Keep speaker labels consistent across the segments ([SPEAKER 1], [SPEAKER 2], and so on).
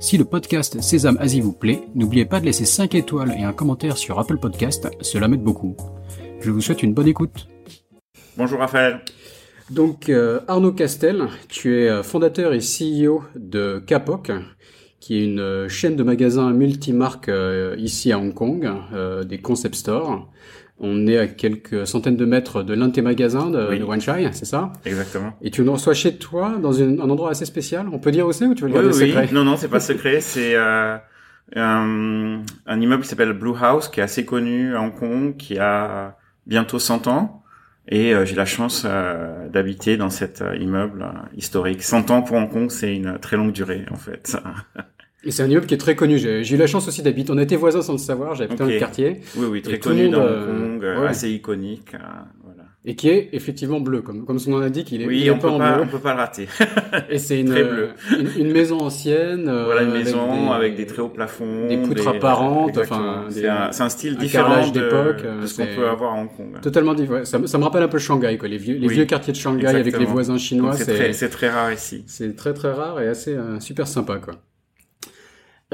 [SPEAKER 1] Si le podcast Sésame Asie vous plaît, n'oubliez pas de laisser 5 étoiles et un commentaire sur Apple Podcast, cela m'aide beaucoup. Je vous souhaite une bonne écoute.
[SPEAKER 2] Bonjour Raphaël.
[SPEAKER 1] Donc euh, Arnaud Castel, tu es euh, fondateur et CEO de Capoc, qui est une euh, chaîne de magasins multimarques ici à Hong Kong, des concept stores. On est à quelques centaines de mètres de l'un de tes magasins de,
[SPEAKER 2] Oui.
[SPEAKER 1] de Wanchai, c'est ça?
[SPEAKER 2] Exactement.
[SPEAKER 1] Et tu nous reçois chez toi dans une- un endroit assez spécial? On peut dire où c'est ou tu veux le
[SPEAKER 2] Oui,
[SPEAKER 1] garder
[SPEAKER 2] oui.
[SPEAKER 1] secret?
[SPEAKER 2] Non, non, c'est pas secret. C'est euh, un, un immeuble qui s'appelle Blue House, qui est assez connu à Hong Kong, qui a bientôt 100 ans. Et euh, j'ai la chance euh, d'habiter dans cet euh, immeuble historique. 100 ans pour Hong Kong, c'est une très longue durée, en fait.
[SPEAKER 1] Et c'est un immeuble qui est très connu. J'ai eu la chance aussi d'habiter. On était voisins sans le savoir. J'ai habité
[SPEAKER 2] Ok.
[SPEAKER 1] dans le quartier
[SPEAKER 2] Oui, oui, très connu
[SPEAKER 1] monde,
[SPEAKER 2] dans
[SPEAKER 1] euh,
[SPEAKER 2] Hong Kong, euh,
[SPEAKER 1] ouais.
[SPEAKER 2] assez iconique. euh, voilà.
[SPEAKER 1] et qui est effectivement bleu, comme comme son nom l'indique. Il est, il
[SPEAKER 2] Oui,
[SPEAKER 1] est
[SPEAKER 2] on peut
[SPEAKER 1] peint en
[SPEAKER 2] pas,
[SPEAKER 1] bleu.
[SPEAKER 2] on peut pas le rater.
[SPEAKER 1] Et c'est une,
[SPEAKER 2] bleu.
[SPEAKER 1] une une maison ancienne. euh,
[SPEAKER 2] voilà une
[SPEAKER 1] avec
[SPEAKER 2] maison
[SPEAKER 1] des-
[SPEAKER 2] avec des très hauts plafonds,
[SPEAKER 1] des poutres apparentes, enfin,
[SPEAKER 2] c'est un, un style
[SPEAKER 1] un
[SPEAKER 2] différent de,
[SPEAKER 1] d'époque, euh,
[SPEAKER 2] de ce qu'on peut avoir à Hong Kong.
[SPEAKER 1] Totalement différent. Ça, me- ça me rappelle un peu Shanghai, quoi. Les vieux, les
[SPEAKER 2] Oui.
[SPEAKER 1] vieux quartiers de Shanghai avec les voisins chinois.
[SPEAKER 2] C'est très, rare ici.
[SPEAKER 1] C'est très très rare et assez euh, super sympa quoi.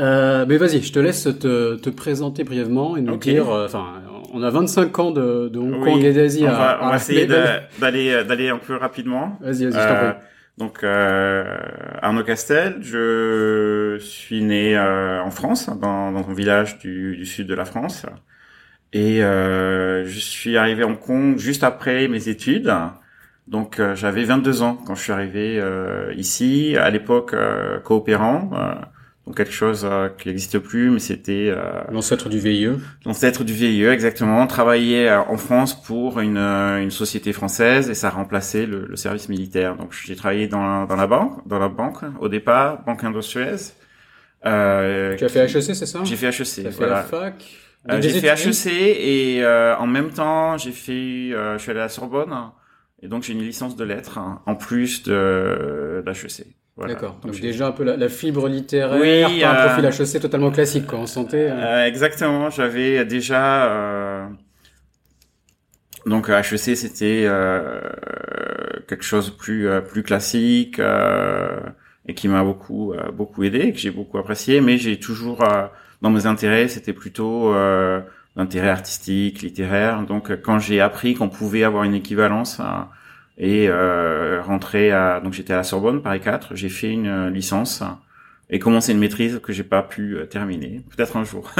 [SPEAKER 1] Euh, mais vas-y, je te laisse te, te présenter brièvement et nous dire. euh, Enfin, on a 25 ans de, de Hong
[SPEAKER 2] Oui,
[SPEAKER 1] Kong et d'Asie
[SPEAKER 2] on
[SPEAKER 1] à.
[SPEAKER 2] va, on
[SPEAKER 1] à-
[SPEAKER 2] va essayer d'aller euh, d'aller un peu rapidement.
[SPEAKER 1] Vas-y, vas-y, je t'en
[SPEAKER 2] Euh,
[SPEAKER 1] prie.
[SPEAKER 2] donc euh, Arnaud Castel, je suis né euh, en France, dans, dans un village du, du sud de la France, et euh, je suis arrivé à Hong Kong juste après mes études. Donc j'avais 22 ans quand je suis arrivé euh, ici, à l'époque euh, coopérant, euh, donc quelque chose euh, qui n'existe plus, mais c'était euh,
[SPEAKER 1] L'ancêtre du VIE.
[SPEAKER 2] L'ancêtre du VIE, exactement, travaillait euh, en France pour une, euh, une société française et ça remplaçait le, le service militaire. Donc j'ai travaillé dans, la- dans la banque, dans la banque au départ, Banque Indo-Suez. Euh,
[SPEAKER 1] Tu as fait HEC, c'est ça?
[SPEAKER 2] J'ai fait HEC,
[SPEAKER 1] as fait la fac.
[SPEAKER 2] Euh, j'ai fait HEC et euh, en même temps j'ai fait, euh, je suis allé à la Sorbonne et donc j'ai une licence de lettres hein, en plus de, de HEC. Voilà.
[SPEAKER 1] D'accord. Donc déjà un peu la, la fibre littéraire,
[SPEAKER 2] Oui,
[SPEAKER 1] pas un
[SPEAKER 2] euh,
[SPEAKER 1] profil HEC totalement classique quoi. On sentait. euh,
[SPEAKER 2] Euh, exactement, j'avais déjà euh, donc HEC c'était euh, quelque chose de plus euh, plus classique euh, et qui m'a beaucoup beaucoup aidé, que j'ai beaucoup apprécié, mais j'ai toujours euh, dans mes intérêts c'était plutôt euh, l'intérêt artistique, littéraire. Donc quand j'ai appris qu'on pouvait avoir une équivalence et euh, rentrer à donc j'étais à la Sorbonne Paris 4, j'ai fait une euh, licence et commencer une maîtrise que j'ai pas pu euh, terminer, peut-être un jour.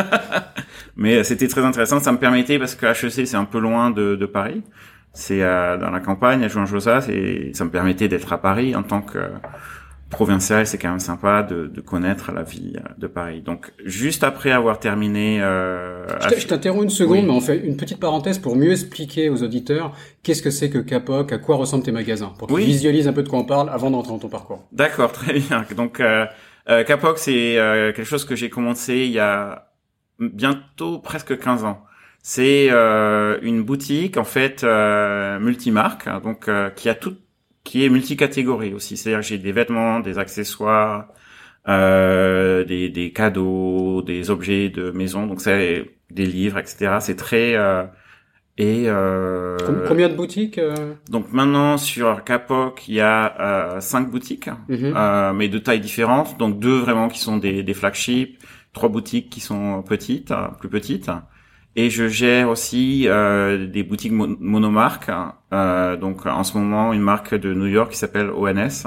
[SPEAKER 2] Mais euh, c'était très intéressant, ça me permettait parce que HEC c'est un peu loin de, Paris, c'est euh, dans la campagne à Jouan-Josas et ça me permettait d'être à Paris en tant que provincial, c'est quand même sympa de, de connaître la vie euh, de Paris. Donc juste après avoir terminé, euh,
[SPEAKER 1] Je t'interromps une seconde,
[SPEAKER 2] Oui.
[SPEAKER 1] mais on fait une petite parenthèse pour mieux expliquer aux auditeurs qu'est-ce que c'est que Capoc, à quoi ressemblent tes magasins, pour qu'ils
[SPEAKER 2] Oui.
[SPEAKER 1] visualisent un peu de quoi on parle avant d'entrer dans ton parcours.
[SPEAKER 2] D'accord, très bien. Donc, euh, euh, Capoc, c'est euh, quelque chose que j'ai commencé il y a bientôt presque 15 ans. C'est euh, une boutique en fait euh, multimarque, hein, donc euh, qui a tout, qui est multicatégorie aussi. C'est-à-dire que j'ai des vêtements, des accessoires, euh, des, des cadeaux, des objets de maison, donc c'est des livres, etc. C'est très euh, et euh,
[SPEAKER 1] Com- Combien de boutiques euh?
[SPEAKER 2] Donc maintenant sur Capoc, il y a euh, cinq boutiques
[SPEAKER 1] Mhm.
[SPEAKER 2] euh, mais de tailles différentes. Donc deux vraiment qui sont des, des flagships, trois boutiques qui sont petites, plus petites. Et je gère aussi euh, des boutiques mo- monomarques. Euh, donc en ce moment, une marque de New York qui s'appelle ONS.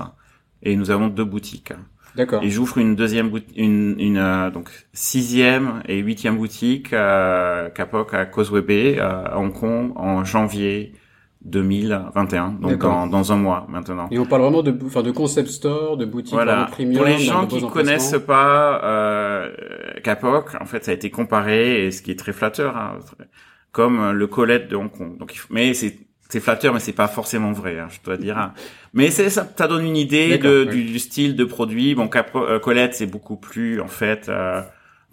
[SPEAKER 2] Et nous avons deux boutiques.
[SPEAKER 1] D'accord.
[SPEAKER 2] Et j'ouvre une deuxième boutique, une, une euh, donc sixième et huitième boutique euh, Capoc à Causeway Bay euh, à Hong Kong en janvier 2021. Donc dans, dans un mois maintenant.
[SPEAKER 1] Et on parle vraiment de, enfin, de concept store, de boutiques
[SPEAKER 2] Voilà.
[SPEAKER 1] premium.
[SPEAKER 2] Pour les gens qui connaissent pas euh, Capoc, en fait, ça a été comparé et ce qui est très flatteur, hein, comme le Colette de Hong Kong. Donc, mais c'est c'est flatteur, mais c'est pas forcément vrai, hein, je dois dire. hein. Mais c'est ça, ça donne une idée de,
[SPEAKER 1] oui.
[SPEAKER 2] du, du style de produit. Bon, Capo, euh, Colette, c'est beaucoup plus en fait euh,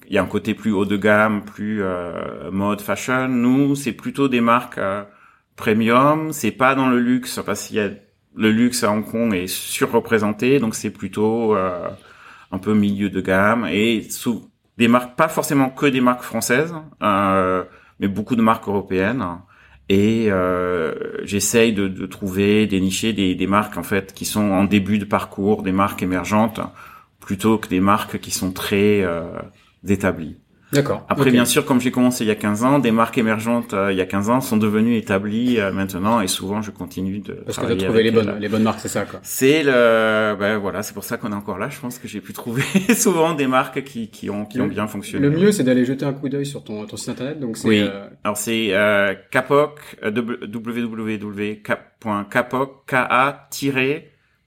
[SPEAKER 2] il y a un côté plus haut de gamme, plus euh, mode fashion. Nous, c'est plutôt des marques euh, premium. C'est pas dans le luxe parce qu'il y a le luxe à Hong Kong est surreprésenté, donc c'est plutôt euh, un peu milieu de gamme et sous des marques, pas forcément que des marques françaises, euh, mais beaucoup de marques européennes. Et euh, j'essaye de, de, trouver, dénicher des, des marques en fait qui sont en début de parcours, des marques émergentes, plutôt que des marques qui sont très euh, établies.
[SPEAKER 1] D'accord.
[SPEAKER 2] Après, bien sûr, comme j'ai commencé il y a 15 ans, des marques émergentes euh, il y a 15 ans sont devenues établies euh, maintenant, et souvent je continue de
[SPEAKER 1] Parce que tu as trouvé les bonnes, les bonnes marques, c'est ça, quoi.
[SPEAKER 2] C'est le, ben voilà, c'est pour ça qu'on est encore là. Je pense que j'ai pu trouver souvent des marques qui, qui ont, qui ont bien fonctionné.
[SPEAKER 1] Le mieux, c'est d'aller jeter un coup d'œil sur ton, ton site internet. Donc c'est.
[SPEAKER 2] Oui. Euh... Alors c'est euh, capoc www.capoc k a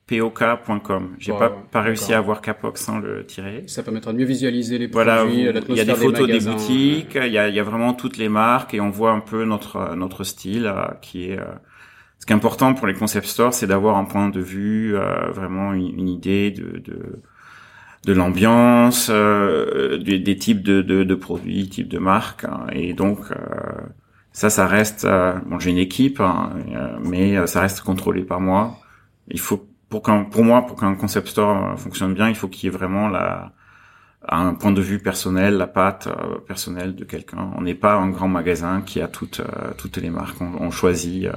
[SPEAKER 2] pok.com. J'ai pas, pas réussi à avoir Capoc sans le tirer.
[SPEAKER 1] Ça permettra de mieux visualiser les
[SPEAKER 2] voilà,
[SPEAKER 1] produits,
[SPEAKER 2] Il y a des photos des, boutiques, il y a, y a vraiment toutes les marques et on voit un peu notre notre style euh, qui est. Euh, ce qui est important pour les concept stores, c'est d'avoir un point de vue, euh, vraiment une, une, idée de de, de l'ambiance, euh, des, des, types de, de, de, produits, types de marques, hein, et donc ça, ça reste. bon, j'ai une équipe, hein, mais ça reste contrôlé par moi. Il faut pour qu'un pour moi pour qu'un concept store fonctionne bien, il faut qu'il y ait vraiment la un point de vue personnel, la patte euh, personnelle de quelqu'un. On n'est pas un grand magasin qui a toutes euh, toutes les marques. On, on choisit euh,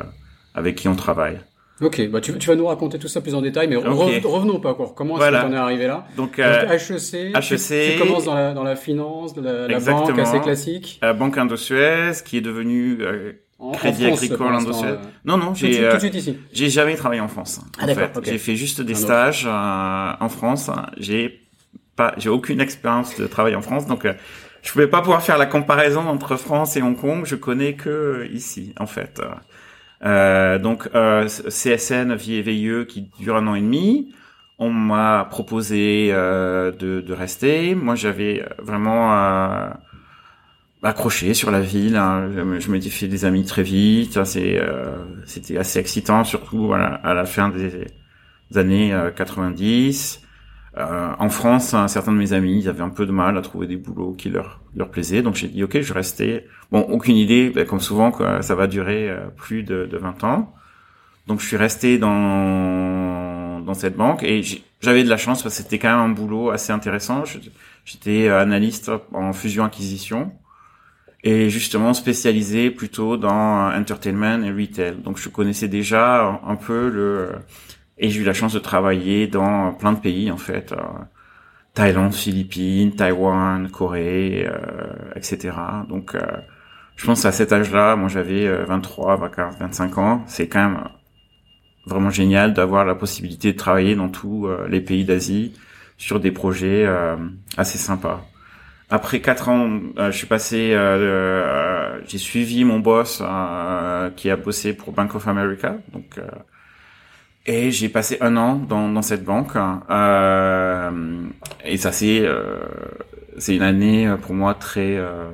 [SPEAKER 2] avec qui on travaille.
[SPEAKER 1] Ok, bah tu, tu, vas nous raconter tout ça plus en détail, mais okay. revenons pas encore. Comment est-ce qu'on est arrivé là
[SPEAKER 2] Donc,
[SPEAKER 1] euh, HEC, HEC tu, tu, commences dans la, dans la finance, la, la banque assez classique.
[SPEAKER 2] La banque Indo-Suez, qui est devenue euh,
[SPEAKER 1] en,
[SPEAKER 2] Crédit
[SPEAKER 1] en
[SPEAKER 2] Agricole Indo-Suez.
[SPEAKER 1] Euh...
[SPEAKER 2] Non, non, j'ai
[SPEAKER 1] ici.
[SPEAKER 2] j'ai jamais travaillé en France.
[SPEAKER 1] Ah,
[SPEAKER 2] en fait,
[SPEAKER 1] okay.
[SPEAKER 2] j'ai fait juste des stages euh, en France. J'ai pas, j'ai aucune expérience de travail en France, donc. Euh, je pouvais pas pouvoir faire la comparaison entre France et Hong Kong. Je connais que ici, en fait. Euh, donc euh, CSN Vie VIE qui dure un an et demi. On m'a proposé euh, de, de, rester. Moi, j'avais vraiment euh, accroché sur la ville. Hein. Je, m'étais fait des amis très vite. C'est, euh, c'était assez excitant, surtout voilà, à la fin des, années 90. Euh, en France, hein, certains de mes amis, ils avaient un peu de mal à trouver des boulots qui leur leur plaisaient. Donc j'ai dit ok, je restais. Bon, aucune idée, ben, comme souvent, que ça va durer euh, plus de, de 20 ans. Donc je suis resté dans dans cette banque et j'avais de la chance parce que c'était quand même un boulot assez intéressant. J'étais analyste en fusion acquisition et justement spécialisé plutôt dans entertainment et retail. Donc je connaissais déjà un peu le et j'ai eu la chance de travailler dans plein de pays en fait. Euh, Thaïlande, Philippines, Taïwan, Corée, euh, etc. Donc euh, je pense à cet âge-là, moi j'avais 23, 24, 25 ans, c'est quand même vraiment génial d'avoir la possibilité de travailler dans tous euh, les pays d'Asie sur des projets euh, assez sympas. Après quatre ans, je suis passé, j'ai suivi mon boss qui a bossé pour Bank of America, donc et j'ai passé un an dans, dans cette banque. Euh, et ça, c'est euh, c'est une année euh, pour moi très euh,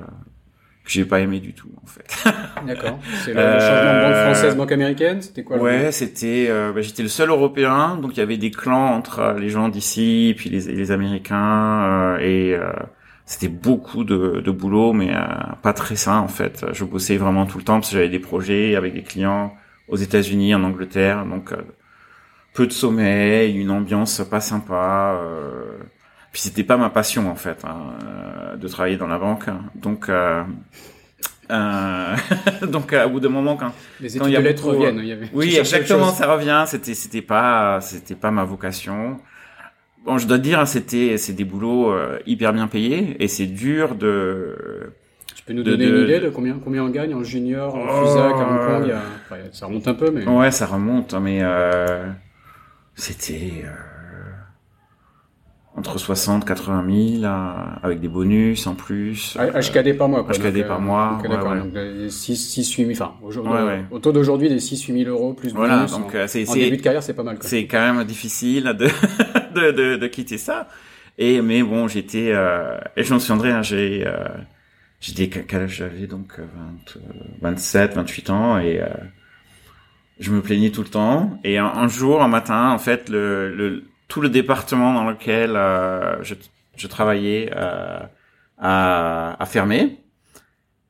[SPEAKER 2] que j'ai pas aimé du tout en fait.
[SPEAKER 1] D'accord. C'est le, le, changement de banque française, banque américaine. C'était quoi
[SPEAKER 2] Ouais, c'était. Euh, bah, j'étais le seul Européen, donc il y avait des clans entre les gens d'ici, puis les, les Américains, et c'était beaucoup de, de boulot, mais pas très sain en fait. Je bossais vraiment tout le temps parce que j'avais des projets avec des clients aux États-Unis, en Angleterre, donc peu de sommeil, une ambiance pas sympa. Euh... Puis c'était pas ma passion en fait hein, de travailler dans la banque. Donc euh... Euh... donc à bout de moment quand
[SPEAKER 1] les
[SPEAKER 2] quand
[SPEAKER 1] il y a de lettres reviennent, il y avait...
[SPEAKER 2] oui exactement ça revient. C'était c'était pas c'était pas ma vocation. Bon je dois te dire c'était c'est des boulots euh, hyper bien payés et c'est dur de
[SPEAKER 1] tu peux nous donner de, une idée de combien combien on gagne en junior, en oh, FUSAC, à Hong Kong? A... enfin, Ça remonte un peu, mais.
[SPEAKER 2] Ouais, ça remonte, mais euh, c'était euh, entre 60 80 000 avec des bonus en plus.
[SPEAKER 1] HKD par mois. Quoi,
[SPEAKER 2] HKD
[SPEAKER 1] donc,
[SPEAKER 2] par mois.
[SPEAKER 1] Okay, d'accord.
[SPEAKER 2] Ouais,
[SPEAKER 1] donc les 6 6 8 000 enfin aujourd'hui
[SPEAKER 2] ouais, ouais.
[SPEAKER 1] au taux d'aujourd'hui des 6 8 000 euros plus bonus.
[SPEAKER 2] Voilà, donc
[SPEAKER 1] en,
[SPEAKER 2] c'est
[SPEAKER 1] en début de carrière c'est pas mal.
[SPEAKER 2] C'est quand même difficile de, de, de de quitter ça. Et mais bon j'étais euh, et je m'en souviendrai hein, j'ai euh, j'étais quel âge j'avais donc 20, 27 28 ans et euh, je me plaignais tout le temps. Et un, un, jour, un matin, en fait, le, le tout le département dans lequel euh, je, je, travaillais euh, a, fermé.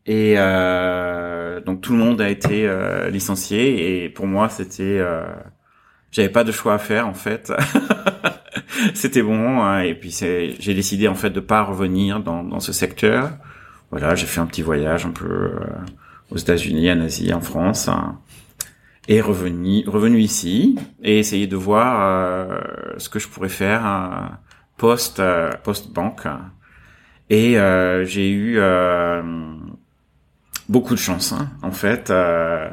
[SPEAKER 2] Et euh, donc tout le monde a été euh, licencié et pour moi c'était euh, j'avais pas de choix à faire en fait. c'était bon hein, et puis j'ai décidé en fait de pas revenir dans, dans ce secteur. Voilà, j'ai fait un petit voyage un peu euh, aux États-Unis, en Asie, en France hein, et revenu revenu ici et essayer de voir euh, ce que je pourrais faire hein, post post banque. Et j'ai eu beaucoup de chance, hein, en fait. Euh,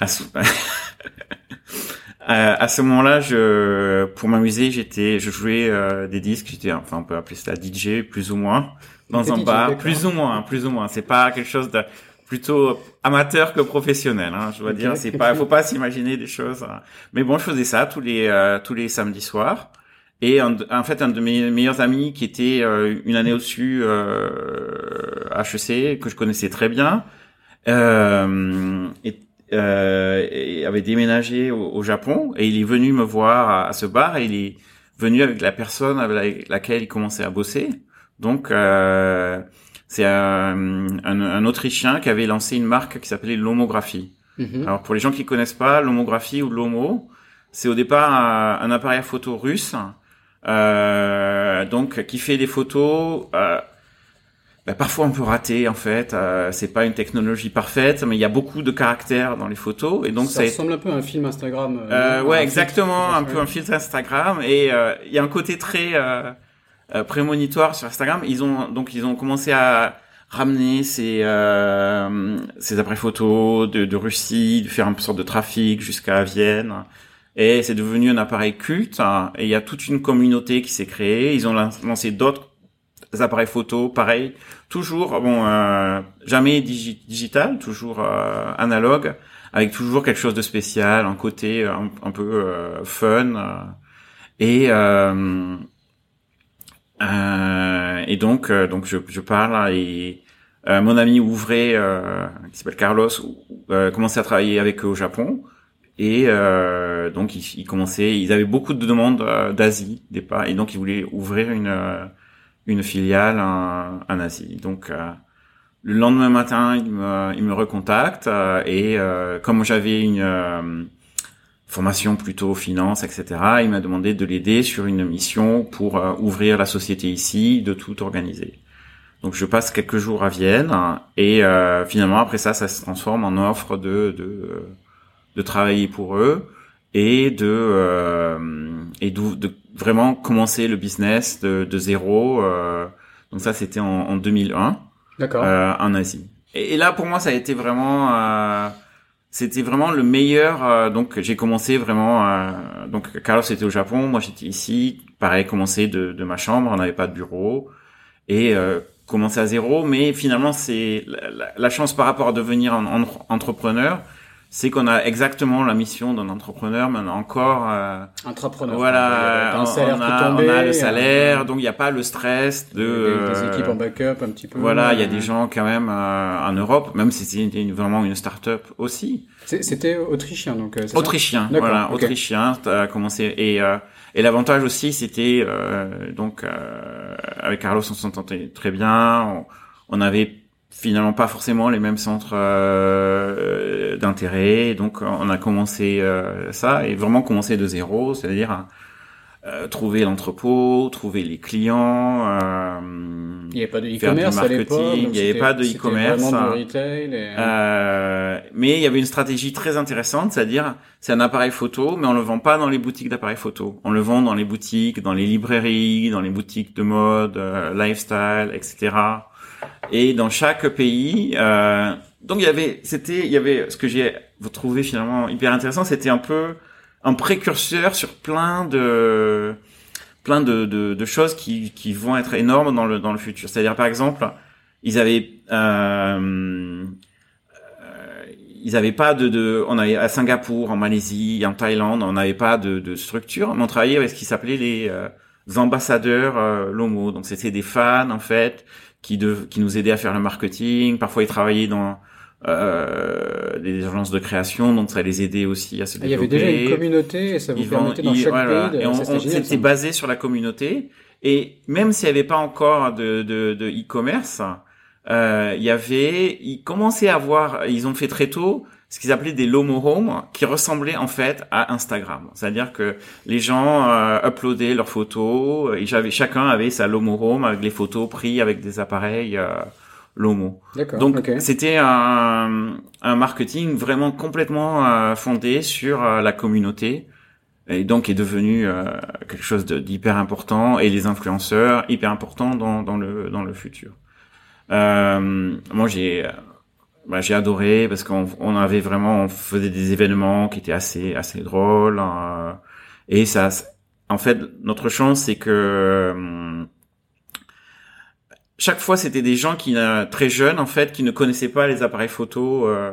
[SPEAKER 2] à ce, à ce moment-là, je, pour m'amuser, j'étais, je jouais euh, des disques. J'étais, enfin, on peut appeler ça DJ, plus ou moins, dans un bar, plus ou moins, plus ou moins. C'est pas quelque chose de plutôt amateur que professionnel. Hein, je dois dire, c'est pas, faut pas s'imaginer des choses. Hein. Mais bon, je faisais ça tous les euh, tous les samedis soirs. Et en, fait, un de mes meilleurs amis qui était euh, une année au-dessus euh, HEC, que je connaissais très bien, euh, et, euh, avait déménagé au, Japon et il est venu me voir à, ce bar et il est venu avec la personne avec laquelle il commençait à bosser. Donc, euh, c'est un, un, Autrichien qui avait lancé une marque qui s'appelait Lomographie. Mhm. Alors, pour les gens qui connaissent pas, Lomographie ou Lomo, c'est au départ un, appareil photo russe euh, donc qui fait des photos euh, bah, parfois un peu ratées en fait. Euh, c'est pas une technologie parfaite, mais il y a beaucoup de caractères dans les photos et donc
[SPEAKER 1] ça, ressemble un peu à un film Instagram.
[SPEAKER 2] Euh, ouais, exactement, un peu un filtre Instagram et il y a un côté très prémonitoire sur Instagram. Ils ont donc ils ont commencé à ramener ces ces appareils photos de, de Russie, de faire une sorte de trafic jusqu'à Vienne. Et c'est devenu un appareil culte. Hein, et il y a toute une communauté qui s'est créée. Ils ont lancé d'autres appareils photo, pareil. Toujours, bon, euh, jamais digital, toujours euh, analogue, avec toujours quelque chose de spécial, un côté un, peu euh, fun. et et donc, donc je, je parle et mon ami Ouvré, qui s'appelle Carlos, commençait à travailler avec eux au Japon. Et euh, donc ils, ils, commençaient, ils avaient beaucoup de demandes euh, d'Asie départ, et donc ils voulaient ouvrir une euh, une filiale en, Asie. Donc euh, le lendemain matin, ils me ils me recontactent et comme j'avais une formation plutôt finance, etc., il m'a demandé de l'aider sur une mission pour ouvrir la société ici, de tout organiser. Donc je passe quelques jours à Vienne et finalement après ça, ça se transforme en offre de, de de travailler pour eux et de euh, et de, de, vraiment commencer le business de, de zéro. Euh, donc ça, c'était en, en 2001.
[SPEAKER 1] D'accord.
[SPEAKER 2] Euh, en Asie. Et, là, pour moi, ça a été vraiment euh, c'était vraiment le meilleur. Euh, donc j'ai commencé vraiment. Euh, donc Carlos était au Japon, moi j'étais ici. Pareil, commencé de, de ma chambre, on n'avait pas de bureau et euh, commencer à zéro. Mais finalement, c'est la, la, chance par rapport à devenir un entrepreneur c'est qu'on a exactement la mission d'un entrepreneur, mais on a encore
[SPEAKER 1] euh, entrepreneur.
[SPEAKER 2] Voilà, on, on, a, on, a, le salaire, donc il n'y a pas le stress de
[SPEAKER 1] des, des, équipes en backup un petit peu.
[SPEAKER 2] Voilà, il y a des gens quand même euh, en Europe, même si c'était vraiment une start-up aussi.
[SPEAKER 1] C'était autrichien donc. Euh,
[SPEAKER 2] autrichien, voilà, okay. autrichien. As commencé et euh, et l'avantage aussi c'était donc avec Carlos on s'entendait très bien, on, on avait finalement pas forcément les mêmes centres euh, d'intérêt. Donc on a commencé euh, ça et vraiment commencé de zéro, c'est-à-dire euh, trouver l'entrepôt, trouver les clients. Euh,
[SPEAKER 1] il n'y avait pas de e-commerce à l'époque.
[SPEAKER 2] Il n'y avait pas de e-commerce.
[SPEAKER 1] Et...
[SPEAKER 2] Euh, mais il y avait une stratégie très intéressante, c'est-à-dire c'est un appareil photo, mais on le vend pas dans les boutiques d'appareils photo. On le vend dans les boutiques, dans les librairies, dans les boutiques de mode, lifestyle, etc et dans chaque pays. Euh, donc il y avait, c'était, il y avait ce que j'ai trouvé finalement hyper intéressant, c'était un peu un précurseur sur plein de plein de, de, de, choses qui, qui vont être énormes dans le dans le futur. C'est-à-dire par exemple, ils avaient euh, euh, ils avaient pas de, de on avait à Singapour, en Malaisie, en Thaïlande, on n'avait pas de, de structure, mais on travaillait avec ce qui s'appelait les euh, ambassadeurs euh, Lomo. Donc c'était des fans en fait qui, de, qui nous aidait à faire le marketing. Parfois, ils travaillaient dans euh, des agences de création, donc ça les aidait aussi à se développer.
[SPEAKER 1] Il y avait déjà une communauté et ça vous permettait dans chaque
[SPEAKER 2] pays de, Et on, on s'était basé sur la communauté Et même s'il n'y avait pas encore de de, de e-commerce, euh, il y avait, ils commençaient à avoir, ils ont fait très tôt ce qu'ils appelaient des Lomo Home, qui ressemblaient en fait à Instagram. C'est-à-dire que les gens euh, uploadaient leurs photos, et j'avais chacun avait sa Lomo Home avec les photos prises avec des appareils euh, Lomo. Donc c'était un, un marketing vraiment complètement euh, fondé sur euh, la communauté et donc est devenu quelque chose d'hyper important et les influenceurs hyper importants dans, dans le dans le futur. Euh, moi, j'ai bah, j'ai adoré parce qu'on on avait vraiment on faisait des événements qui étaient assez assez drôles euh, et ça en fait notre chance c'est que euh, chaque fois c'était des gens qui très jeunes en fait qui ne connaissaient pas les appareils photo euh,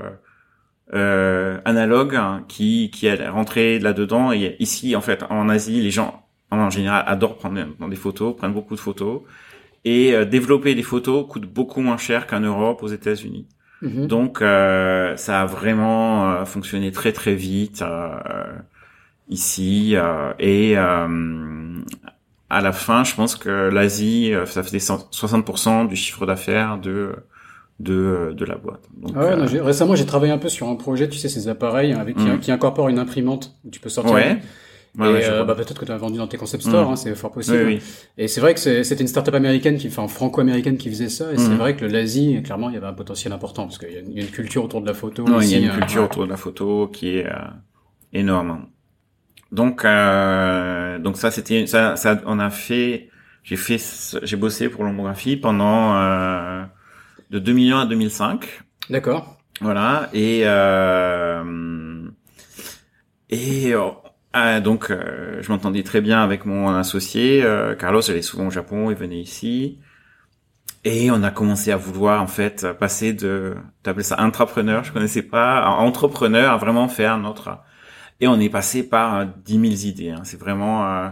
[SPEAKER 2] euh, analogues hein, qui qui rentraient là dedans et ici en fait en Asie les gens en général adorent prendre des photos prennent beaucoup de photos. Et euh, développer des photos coûte beaucoup moins cher qu'en Europe, aux États-Unis. Mhm. Donc euh, ça a vraiment euh, fonctionné très très vite ici et à la fin, je pense que l'Asie, ça faisait 60% du chiffre d'affaires de de, de la boîte.
[SPEAKER 1] Donc, ah ouais, récemment, j'ai travaillé un peu sur un projet, tu sais, ces appareils avec qui, mm. qui incorporent une imprimante où tu peux sortir
[SPEAKER 2] ouais.
[SPEAKER 1] Ouais, et euh, bah, peut-être que tu as vendu dans tes concept stores, mm. hein, c'est fort possible. Oui, oui. Et c'est vrai que c'était une startup américaine, qui, enfin franco-américaine qui faisait ça. Et c'est mm. vrai que l'Asie, clairement, il y avait un potentiel important parce qu'il y, y, a une culture autour de la photo.
[SPEAKER 2] Non, il y a une culture autour de la photo qui est euh, énorme. Donc, euh, donc ça, c'était ça, ça, on a fait, j'ai fait, j'ai bossé pour l'homographie pendant euh, de 2001 à 2005.
[SPEAKER 1] D'accord.
[SPEAKER 2] Voilà et euh, et ah, donc, euh, je m'entendais très bien avec mon associé. Euh, Carlos allait souvent au Japon, il venait ici. Et on a commencé à vouloir, en fait, passer de, t'appelles ça entrepreneur, je connaissais pas, à entrepreneur, à vraiment faire notre... Et on est passé par dix mille idées. Hein. C'est vraiment... Euh,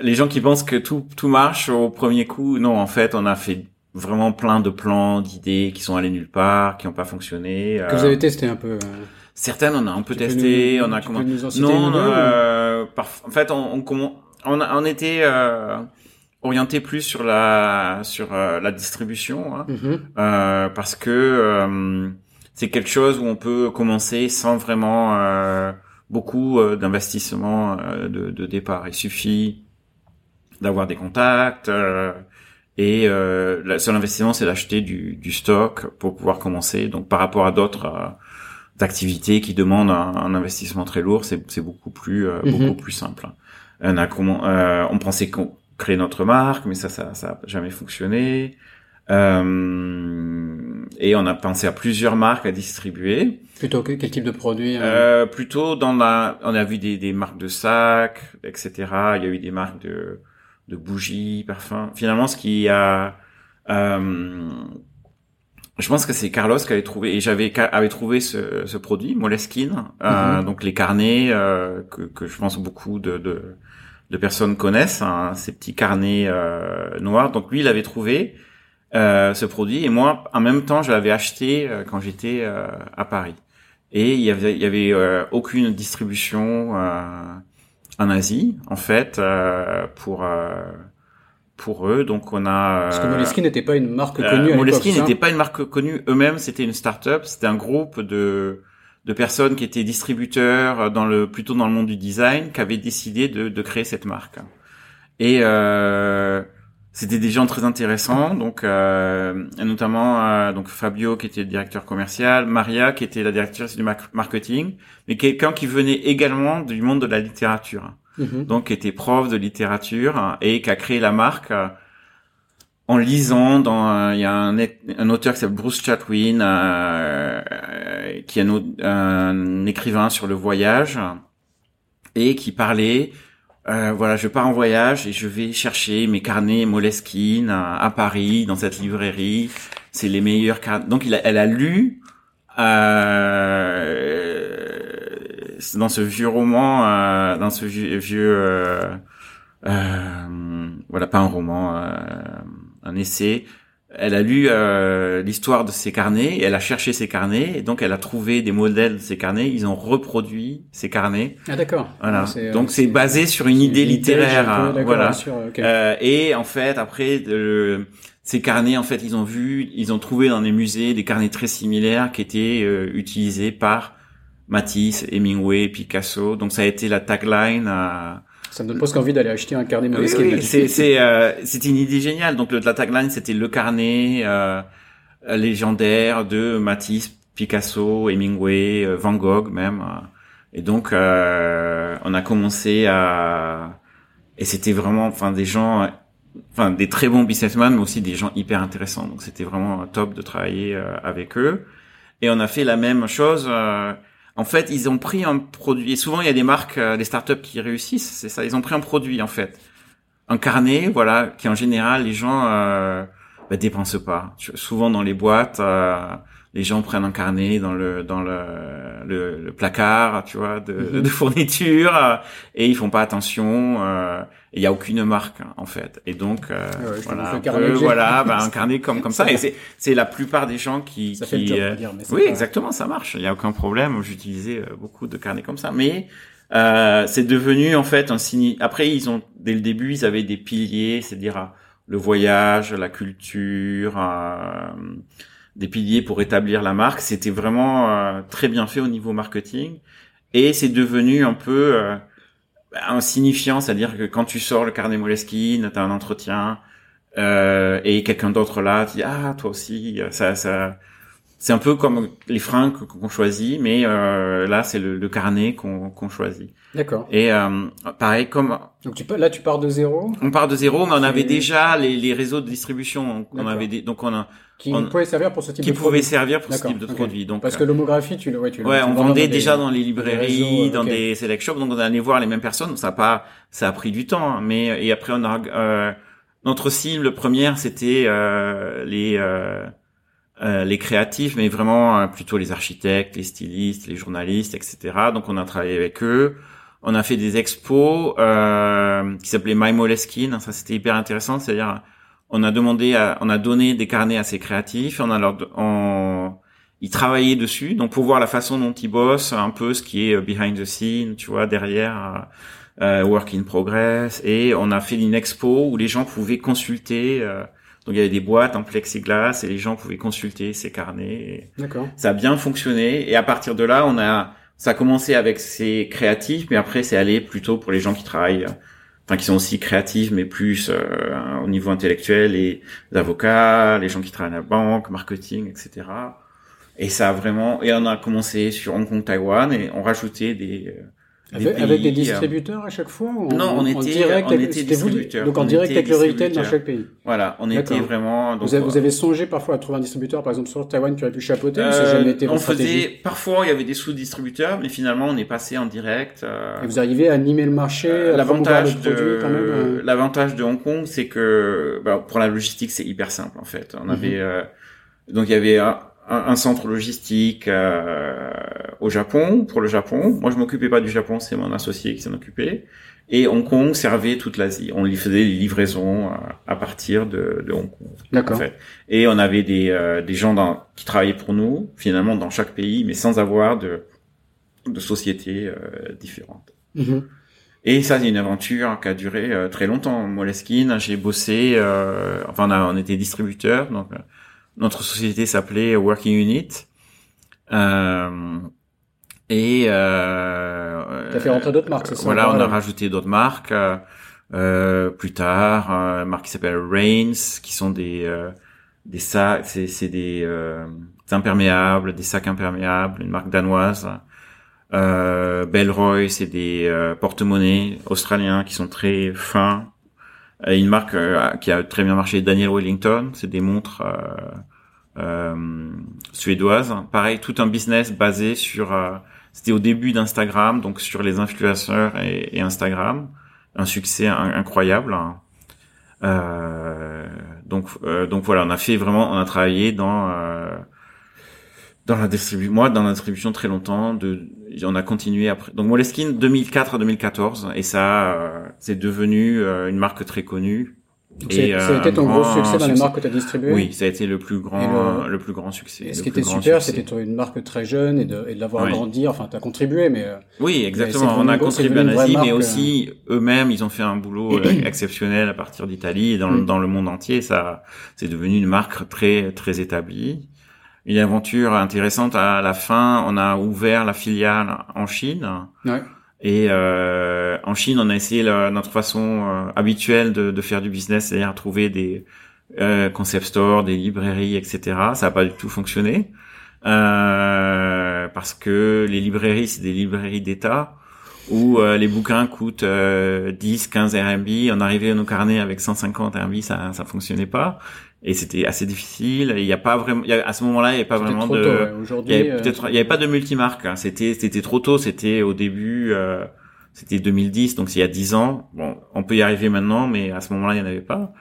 [SPEAKER 2] les gens qui pensent que tout, tout marche au premier coup, non, en fait, on a fait vraiment plein de plans, d'idées qui sont allés nulle part, qui n'ont pas fonctionné.
[SPEAKER 1] Que vous avez testé un peu
[SPEAKER 2] Certaines, on a un peu testé, on a comment Non, euh, en fait, on on, on, on était euh, orienté plus sur la sur euh, la distribution, hein, mm-hmm. euh, parce que euh, c'est quelque chose où on peut commencer sans vraiment euh, beaucoup d'investissement de, de, départ. Il suffit d'avoir des contacts. et le seul investissement, c'est d'acheter du, du stock pour pouvoir commencer. Donc, par rapport à d'autres d'activités qui demandent un, investissement très lourd, c'est beaucoup plus euh, mhm. beaucoup plus simple. On a comment euh, on pensait créer notre marque, mais ça ça ça a jamais fonctionné. Euh, et on a pensé à plusieurs marques à distribuer.
[SPEAKER 1] Plutôt que quel type de produit hein
[SPEAKER 2] euh, Plutôt dans la, on a vu des, des marques de sacs, etc. Il y a eu des marques de de bougies, parfums. Finalement, ce qui a euh, je pense que c'est Carlos qui avait trouvé et j'avais avait trouvé ce, ce produit Moleskine, euh, mhm. donc les carnets euh, que, que je pense beaucoup de, de, de personnes connaissent, hein, ces petits carnets euh, noirs. Donc lui, il avait trouvé euh, ce produit et moi, en même temps, je l'avais acheté euh, quand j'étais euh, à Paris. Et il y avait, il y avait aucune distribution en Asie, en fait, pour pour eux. Donc on a
[SPEAKER 1] parce que Moleskine n'était pas une marque euh, connue.
[SPEAKER 2] Moleskine n'était pas une marque connue eux-mêmes. C'était une start-up. C'était un groupe de de personnes qui étaient distributeurs dans le plutôt dans le monde du design qui avaient décidé de, de créer cette marque. Et euh, c'était des gens très intéressants, donc euh, notamment euh, donc Fabio qui était le directeur commercial, Maria qui était la directrice du marketing, mais quelqu'un qui venait également du monde de la littérature. Mhm. donc qui était prof de littérature et qui a créé la marque euh, en lisant dans il y a un, un auteur qui s'appelle Bruce Chatwin euh, qui est un, écrivain sur le voyage et qui parlait euh, voilà je pars en voyage et je vais chercher mes carnets Moleskine à, Paris dans cette librairie c'est les meilleurs carnets donc il elle a lu euh, dans ce vieux roman, euh, dans ce vieux, vieux euh, euh, voilà, pas un roman, un essai elle a lu euh, l'histoire de ces carnets, et elle a cherché ces carnets, et donc elle a trouvé des modèles de ces carnets. Ils ont reproduit ces carnets.
[SPEAKER 1] Ah d'accord.
[SPEAKER 2] Voilà.
[SPEAKER 1] C'est,
[SPEAKER 2] donc
[SPEAKER 1] euh,
[SPEAKER 2] c'est basé sur une idée littéraire.
[SPEAKER 1] peu, d'accord,
[SPEAKER 2] voilà.
[SPEAKER 1] sûr.
[SPEAKER 2] Euh, et en fait, après, euh, ces carnets, en fait, ils ont vu, ils ont trouvé dans les musées des carnets très similaires qui étaient euh, utilisés par Matisse, Hemingway, Picasso. Donc ça a été la tagline. à-
[SPEAKER 1] Ça me donne presque envie d'aller acheter un carnet
[SPEAKER 2] oui,
[SPEAKER 1] Moleskine.
[SPEAKER 2] oui, c'est c'est euh, une idée géniale. Donc le, la tagline c'était le carnet euh, légendaire de Matisse, Picasso, Hemingway, euh, Van Gogh même. euh. Et donc euh, on a commencé à et c'était vraiment enfin des gens enfin des très bons businessmen mais aussi des gens hyper intéressants. Donc c'était vraiment top de travailler euh, avec eux. Et on a fait la même chose. En fait, ils ont pris un produit. Et souvent, il y a des marques, euh, des startups qui réussissent. C'est ça. Ils ont pris un produit, en fait, un carnet, voilà, qui en général les gens euh, bah, dépensent pas. Souvent dans les boîtes, euh, les gens prennent un carnet dans le dans le le, le placard, tu vois, de,
[SPEAKER 1] Mhm.
[SPEAKER 2] de fourniture, euh, et ils font pas attention. euh, il y a aucune marque hein, en fait. Et donc euh,
[SPEAKER 1] Ah ouais,
[SPEAKER 2] voilà, un peu, voilà, bah, un carnet comme comme ça.
[SPEAKER 1] Ça
[SPEAKER 2] Et c'est c'est la plupart des gens qui
[SPEAKER 1] Ça fait le
[SPEAKER 2] qui
[SPEAKER 1] job,
[SPEAKER 2] euh,
[SPEAKER 1] dire, mais
[SPEAKER 2] oui,
[SPEAKER 1] pas-
[SPEAKER 2] exactement, ça marche. Il y a aucun problème. J'utilisais euh, beaucoup de carnets comme ça, mais euh, c'est devenu en fait un signe. Après, ils ont dès le début, ils avaient des piliers, c'est-à-dire euh, le voyage, la culture, euh, des piliers pour établir la marque. C'était vraiment euh, très bien fait au niveau marketing, et c'est devenu un peu euh, insignifiant, c'est-à-dire que quand tu sors le carnet Moleskine, t'as un entretien. Euh, et quelqu'un d'autre là dit ah toi aussi ça ça c'est un peu comme les fringues qu'on choisit, mais euh, là c'est le, le carnet qu'on qu'on choisit.
[SPEAKER 1] D'accord.
[SPEAKER 2] Et euh, pareil, comme
[SPEAKER 1] Donc tu, là, tu pars de zéro,
[SPEAKER 2] on part de zéro, mais on avait déjà les, les réseaux de distribution. On avait des, donc on a
[SPEAKER 1] qui
[SPEAKER 2] On-
[SPEAKER 1] pouvait servir pour ce type
[SPEAKER 2] qui
[SPEAKER 1] de
[SPEAKER 2] pouvaient
[SPEAKER 1] produit.
[SPEAKER 2] servir pour ce type de produit. Donc
[SPEAKER 1] Parce que l'homographie, tu le, ouais, tu le-
[SPEAKER 2] Ouais,
[SPEAKER 1] tu
[SPEAKER 2] on vendait
[SPEAKER 1] dans des-
[SPEAKER 2] déjà dans les librairies,
[SPEAKER 1] réseaux,
[SPEAKER 2] dans des select shops, donc on allait voir les mêmes personnes. Ça a pas, ça a pris du temps, hein, mais et après on a euh, notre cible première, c'était euh, les euh, les créatifs, mais vraiment euh, plutôt les architectes, les stylistes, les journalistes, etc. Donc on a travaillé avec eux. On a fait des expos euh, qui s'appelaient My Moleskine. Ça c'était hyper intéressant, c'est-à-dire on a demandé, à, on a donné des carnets à ces créatifs. On a leur, on, ils travaillaient dessus, donc pour voir la façon dont ils bossent, un peu ce qui est euh, behind the scene, tu vois, derrière, euh, work in progress. Et on a fait une expo où les gens pouvaient consulter. Donc il y avait des boîtes en plexiglas et les gens pouvaient consulter ces carnets. Et
[SPEAKER 1] D'accord.
[SPEAKER 2] ça a bien fonctionné. Et à partir de là, on a, ça a commencé avec ces créatifs, mais après c'est allé plutôt pour les gens qui travaillent, enfin qui sont aussi créatifs, mais plus euh, au niveau intellectuel, les avocats, les gens qui travaillent à la banque, marketing, etc. Et ça a vraiment, et on a commencé sur Hong Kong, Taïwan, et on rajoutait des, euh,
[SPEAKER 1] Avec, avec des
[SPEAKER 2] euh,
[SPEAKER 1] distributeurs à chaque fois ou en-
[SPEAKER 2] Non, on
[SPEAKER 1] en
[SPEAKER 2] était-
[SPEAKER 1] direct
[SPEAKER 2] on
[SPEAKER 1] avec-
[SPEAKER 2] était distributeurs.
[SPEAKER 1] Donc en
[SPEAKER 2] On
[SPEAKER 1] direct avec le retail dans chaque pays.
[SPEAKER 2] Voilà, on était vraiment. donc,
[SPEAKER 1] vous, avez,
[SPEAKER 2] euh,
[SPEAKER 1] vous avez songé parfois à trouver un distributeur, par exemple sur Taïwan, qui aurait pu chapeauter, ou ça
[SPEAKER 2] euh,
[SPEAKER 1] jamais été
[SPEAKER 2] on faisait parfois il y avait des sous-distributeurs, mais finalement on est passé en direct. euh,
[SPEAKER 1] Et vous arrivez à animer le marché,
[SPEAKER 2] Euh, L'avantage de
[SPEAKER 1] euh,
[SPEAKER 2] l'avantage de Hong Kong, c'est que bah, pour la logistique, c'est hyper simple en fait. On
[SPEAKER 1] Mhm.
[SPEAKER 2] avait euh, donc il y avait un, un- centre logistique euh, au Japon pour le Japon. Moi, je m'occupais pas du Japon, c'est mon associé qui s'en occupait. Et Hong Kong servait toute l'Asie. On lui faisait les livraisons euh, à partir de, de Hong Kong. En
[SPEAKER 1] D'accord.
[SPEAKER 2] fait. Et on avait des, euh, des gens dans, qui travaillaient pour nous, finalement, dans chaque pays, mais sans avoir de, de sociétés euh, différentes.
[SPEAKER 1] Mhm.
[SPEAKER 2] Et ça, c'est une aventure qui a duré euh, très longtemps. Moleskine, j'ai bossé, euh, enfin, on, a, on était distributeur, donc euh, notre société s'appelait Working Unit. Euh, et euh,
[SPEAKER 1] T'as fait rentrer d'autres marques, c'est ça
[SPEAKER 2] Voilà, on a rajouté d'autres marques euh, euh, plus tard, euh, une marque qui s'appelle Rains, qui sont des euh, des sacs, c'est c'est des, euh, des imperméables, des sacs imperméables, une marque danoise. Euh, Bellroy, c'est des porte-monnaies australiens qui sont très fins. Une marque euh, qui a très bien marché, Daniel Wellington, c'est des montres euh, euh, suédoises. Pareil, tout un business basé sur. C'était au début d'Instagram, donc sur les influenceurs et, et Instagram, un succès in- incroyable. Euh, donc, euh, donc voilà, on a fait vraiment, on a travaillé dans euh, dans la distribution, moi dans la distribution très longtemps. De, on a continué après. Donc Moleskine 2004 à 2014 et ça, euh, c'est devenu euh, une marque très connue
[SPEAKER 1] et ça a été ton gros succès dans les marques que tu as distribuées
[SPEAKER 2] Oui, ça a été le plus grand, le, plus grand succès.
[SPEAKER 1] Et ce qui était super, c'était une marque très jeune et de, et de l'avoir agrandi. Enfin, tu as contribué, mais
[SPEAKER 2] oui, exactement. On a contribué en Asie, mais aussi eux-mêmes, ils ont fait un boulot exceptionnel à partir d'Italie et dans, mm. dans le monde entier. Ça, c'est devenu une marque très très établie une aventure intéressante. À la fin, on a ouvert la filiale en Chine. Ouais. Et euh, en Chine, on a essayé notre façon euh, habituelle de, de, faire du business, c'est-à-dire trouver des euh, concept stores, des librairies, etc. Ça n'a pas du tout fonctionné euh, parce que les librairies, c'est des librairies d'État où les bouquins coûtent 10, 15 RMB. On arrivait à nos carnets avec 150 RMB, ça ça fonctionnait pas et c'était assez difficile. Il n'y a pas vraiment, à ce moment-là, il n'y avait pas vraiment de,
[SPEAKER 1] Aujourd'hui, il y avait
[SPEAKER 2] euh, peut-être, il y avait pas de multimarque. Hein. C'était, c'était trop tôt. C'était au début, euh, c'était 2010, donc c'est il y a 10 ans. Bon, on peut y arriver maintenant, mais à ce moment-là, il n'y en avait pas.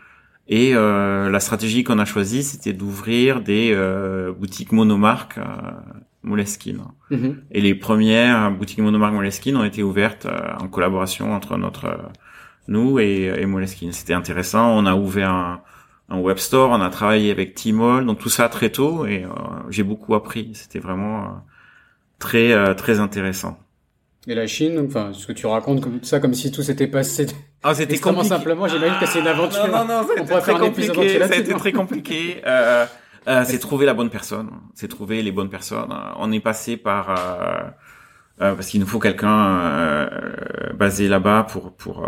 [SPEAKER 2] Et euh, la stratégie qu'on a choisie, c'était d'ouvrir des euh, boutiques monomarques euh, Moleskine. Mm-hmm. Et les premières boutiques monomarques Moleskine ont été ouvertes en collaboration entre notre nous et, et Moleskine. C'était intéressant. On a ouvert un un web store, on a travaillé avec Tmall, donc tout ça très tôt et euh, j'ai beaucoup appris. C'était vraiment euh, très euh, très intéressant.
[SPEAKER 1] Et la Chine, enfin, ce que tu racontes comme ça, comme si tout s'était passé.
[SPEAKER 2] Ah, c'était
[SPEAKER 1] extrêmement simplement. J'imagine que c'est une aventure.
[SPEAKER 2] Non, non, non, on pourrait faire un épisode Ça a été très compliqué. euh, euh, c'est trouver la bonne personne. C'est trouver les bonnes personnes. On est passé par euh, parce qu'il nous faut quelqu'un basé là-bas pour pour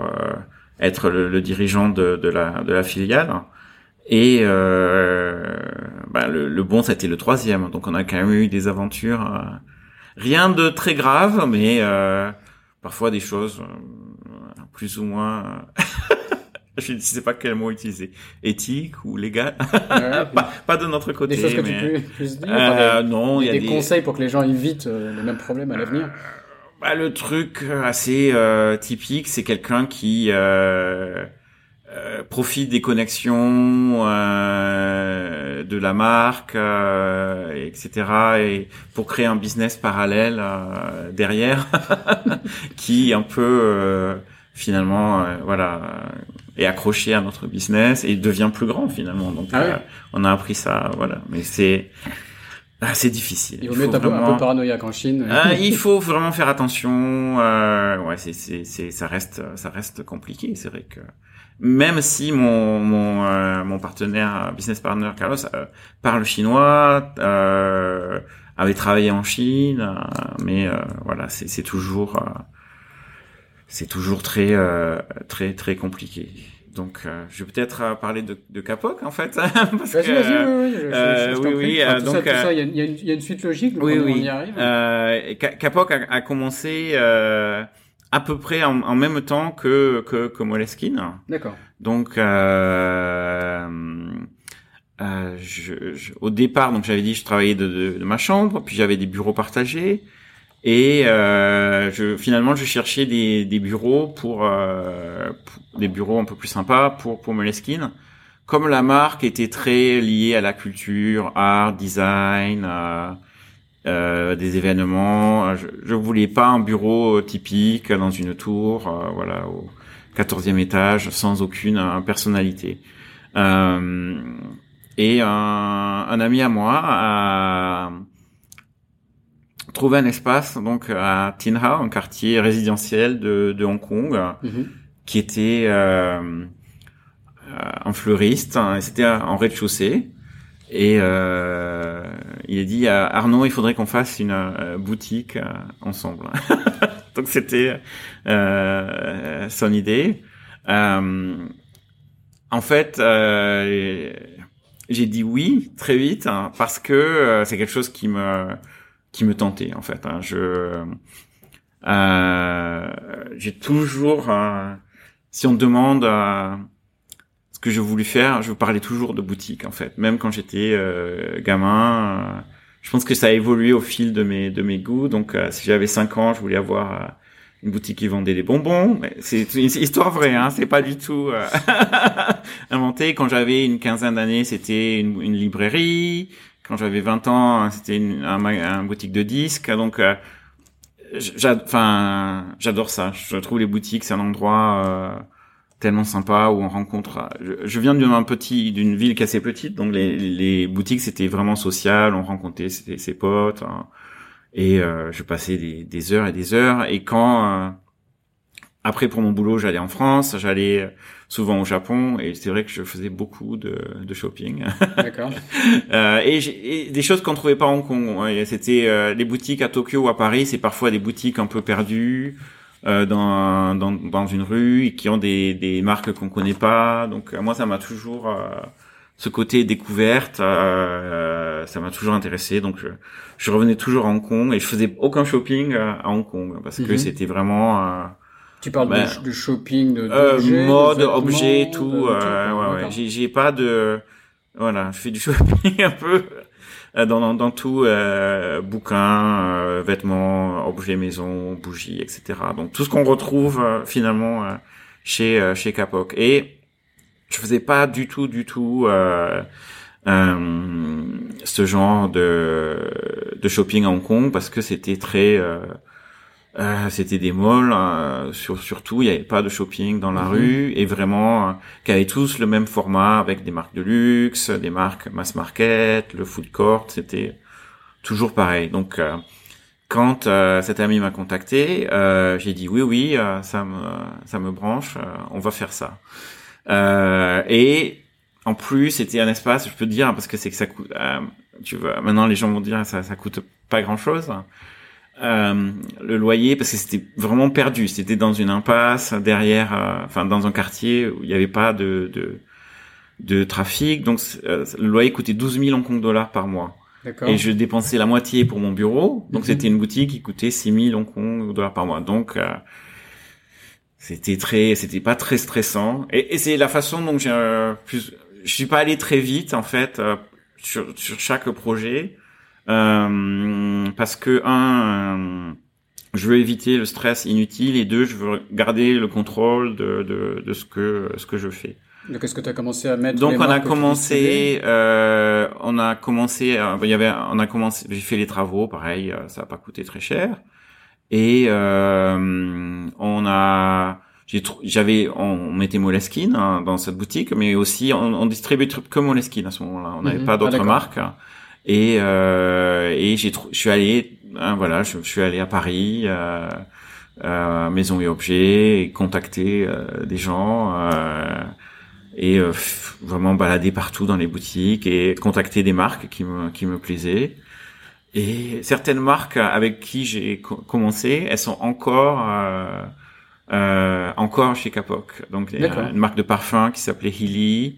[SPEAKER 2] être le, le, dirigeant de, de la de la filiale. Et euh, bah, le, le, bon, c'était le troisième. Donc on a quand même eu des aventures. Euh, rien de très grave, mais euh, parfois des choses euh, plus ou moins... je ne sais pas quel mot utiliser. Éthique ou légal pas, de notre côté.
[SPEAKER 1] Des choses que
[SPEAKER 2] mais...
[SPEAKER 1] tu peux plus dire euh, Non, il y a des, des, conseils pour que les gens évitent les mêmes problèmes à l'avenir.
[SPEAKER 2] Bah, le truc assez typique, c'est quelqu'un qui... Euh, euh, profite des connexions euh, de la marque, euh, etc. Et pour créer un business parallèle euh, derrière, qui un peu finalement, voilà, est accroché à notre business et devient plus grand finalement. Donc ah on a appris ça, voilà. Mais c'est c'est difficile.
[SPEAKER 1] Il vaut mieux être un, peu, paranoïaque en Chine.
[SPEAKER 2] Ah, il faut vraiment faire attention. ouais, c'est, c'est, ça reste, ça reste compliqué. C'est vrai que même si mon mon, euh, mon partenaire business partner Carlos euh, parle chinois, euh, avait travaillé en Chine, euh, mais voilà, c'est c'est toujours c'est toujours très très très compliqué. Donc, je vais peut-être parler de, de Capoc en fait,
[SPEAKER 1] parce vas-y, vas-y, oui, oui, donc, il y, a, y, a une suite logique.
[SPEAKER 2] Oui,
[SPEAKER 1] oui.
[SPEAKER 2] On y arrive. Euh, Capoc a, a commencé à peu près en, en, même temps que que, que Moleskine.
[SPEAKER 1] D'accord.
[SPEAKER 2] Donc euh, euh, je, je, au départ, donc j'avais dit je travaillais de, de, de ma chambre, puis j'avais des bureaux partagés et euh, je, finalement je cherchais des, des bureaux pour, euh, pour, des bureaux un peu plus sympas pour pour Moleskine. Comme la marque était très liée à la culture, art, design. Euh, euh, des événements. Je, je voulais pas un bureau typique dans une tour, euh, voilà, au quatorzième étage, sans aucune euh, personnalité. Euh, et un, un, ami à moi a trouvé un espace donc à Tin un quartier résidentiel de, de Hong Kong, mm-hmm. qui était euh, un fleuriste. C'était en rez-de-chaussée. Et euh, il a dit à Arnaud, il faudrait qu'on fasse une euh, boutique euh, ensemble. Donc c'était euh, son idée. Euh, en fait, j'ai dit oui très vite hein, parce que c'est quelque chose qui me qui me tentait en fait. Hein. Je j'ai toujours, si on demande que je voulais faire, je parlais toujours de boutique en fait, même quand j'étais euh, gamin. Euh, je pense que ça a évolué au fil de mes de mes goûts. Donc euh, si j'avais 5 ans, je voulais avoir une boutique qui vendait des bonbons. C'est une histoire vraie, hein, c'est pas du tout inventé. Quand j'avais une quinzaine d'années, c'était une, une, librairie. Quand j'avais 20 ans, c'était une un, boutique de disques. Donc enfin, j'adore ça. Je trouve les boutiques, c'est un endroit tellement sympa où on rencontre. Je, viens d'un petit, d'une ville qui est assez petite, donc les, les boutiques c'était vraiment social. On rencontrait ses, ses potes hein, et euh, je passais des, des, heures et des heures. Et quand euh, après pour mon boulot j'allais en France, j'allais souvent au Japon et c'est vrai que je faisais beaucoup de, de shopping. D'accord. euh, et, et, des choses qu'on trouvait pas en Hong Kong. C'était euh, les boutiques à Tokyo ou à Paris, c'est parfois des boutiques un peu perdues. Euh, dans, dans, dans une rue et qui ont des, des marques qu'on connaît pas. Donc euh, moi, ça m'a toujours euh, ce côté découverte, ça m'a toujours intéressé. Donc je, je, revenais toujours à Hong Kong et je faisais aucun shopping à Hong Kong parce que mhm. c'était vraiment
[SPEAKER 1] tu parles de, ben, shopping, de
[SPEAKER 2] euh, mode, objet, tout. Euh, ouais, ouais. J'ai pas de voilà, je fais du shopping un peu euh, dans, dans, dans tout, euh, bouquins, euh, vêtements, objets maison, bougies, etc. Donc tout ce qu'on retrouve euh, finalement chez chez Capoc. Et je faisais pas du tout, du tout ce genre de de shopping à Hong Kong parce que c'était très euh, c'était des malls, euh, sur, surtout il n'y avait pas de shopping dans la mhm. rue et vraiment euh, qui avaient tous le même format avec des marques de luxe, des marques mass market, le food court, c'était toujours pareil. Donc euh, quand cet ami m'a contacté, j'ai dit oui oui ça me ça me branche, on va faire ça. et en plus c'était un espace, je peux te dire parce que c'est que ça coûte, tu vois maintenant les gens vont dire ça ça coûte pas grand chose. Euh, le loyer parce que c'était vraiment perdu. C'était dans une impasse derrière, euh, enfin dans un quartier où il n'y avait pas de, de, de trafic. Donc euh, le loyer coûtait 12 000 Hong Kong dollars par mois. Et je dépensais la moitié pour mon bureau. Donc mhm. c'était une boutique qui coûtait 6 000 Hong Kong dollars par mois. Donc c'était très, c'était pas très stressant. Et, et c'est la façon dont j'ai plus, je suis pas allé très vite en fait sur, sur chaque projet. Euh, parce que un, euh, je veux éviter le stress inutile et deux, je veux garder le contrôle de, de, de ce que ce que je fais.
[SPEAKER 1] Donc est-ce que tu as commencé à mettre
[SPEAKER 2] Donc on a commencé euh, on a commencé euh, il y avait on a commencé j'ai fait les travaux pareil ça a pas coûté très cher et euh, on a j'avais on mettait Moleskine hein, dans cette boutique mais aussi on, on distribuait que Moleskine à ce moment-là on n'avait mhm. pas d'autres ah, marques et euh, et j'ai je suis allé hein, voilà je, suis allé à Paris euh, euh, maison et objets et contacter euh, des gens euh, et euh, vraiment balader partout dans les boutiques et contacter des marques qui me qui me plaisaient. Et certaines marques avec qui j'ai commencé elles sont encore encore chez Capoc. Donc il y a une marque de parfum qui s'appelait Hilly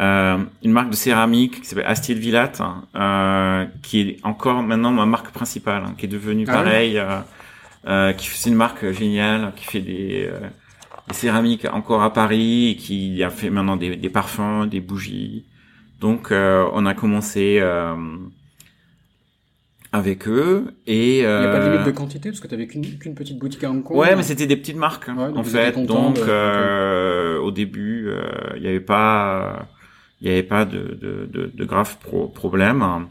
[SPEAKER 2] euh, une marque de céramique qui s'appelle Astide Villat, hein, euh, qui est encore maintenant ma marque principale, hein, qui est devenue ah pareil, euh, euh, qui c'est une marque géniale, qui fait des, euh, des, céramiques encore à Paris, et qui a fait maintenant des, des parfums, des bougies. Donc on a commencé avec eux et
[SPEAKER 1] il n'y a pas de limite de quantité parce que tu avais qu'une petite boutique à Hong Kong.
[SPEAKER 2] Ouais, mais c'était des petites marques hein, en fait. Donc au début, il n'y avait pas il n'y avait pas de, de, de, de graves pro problèmes.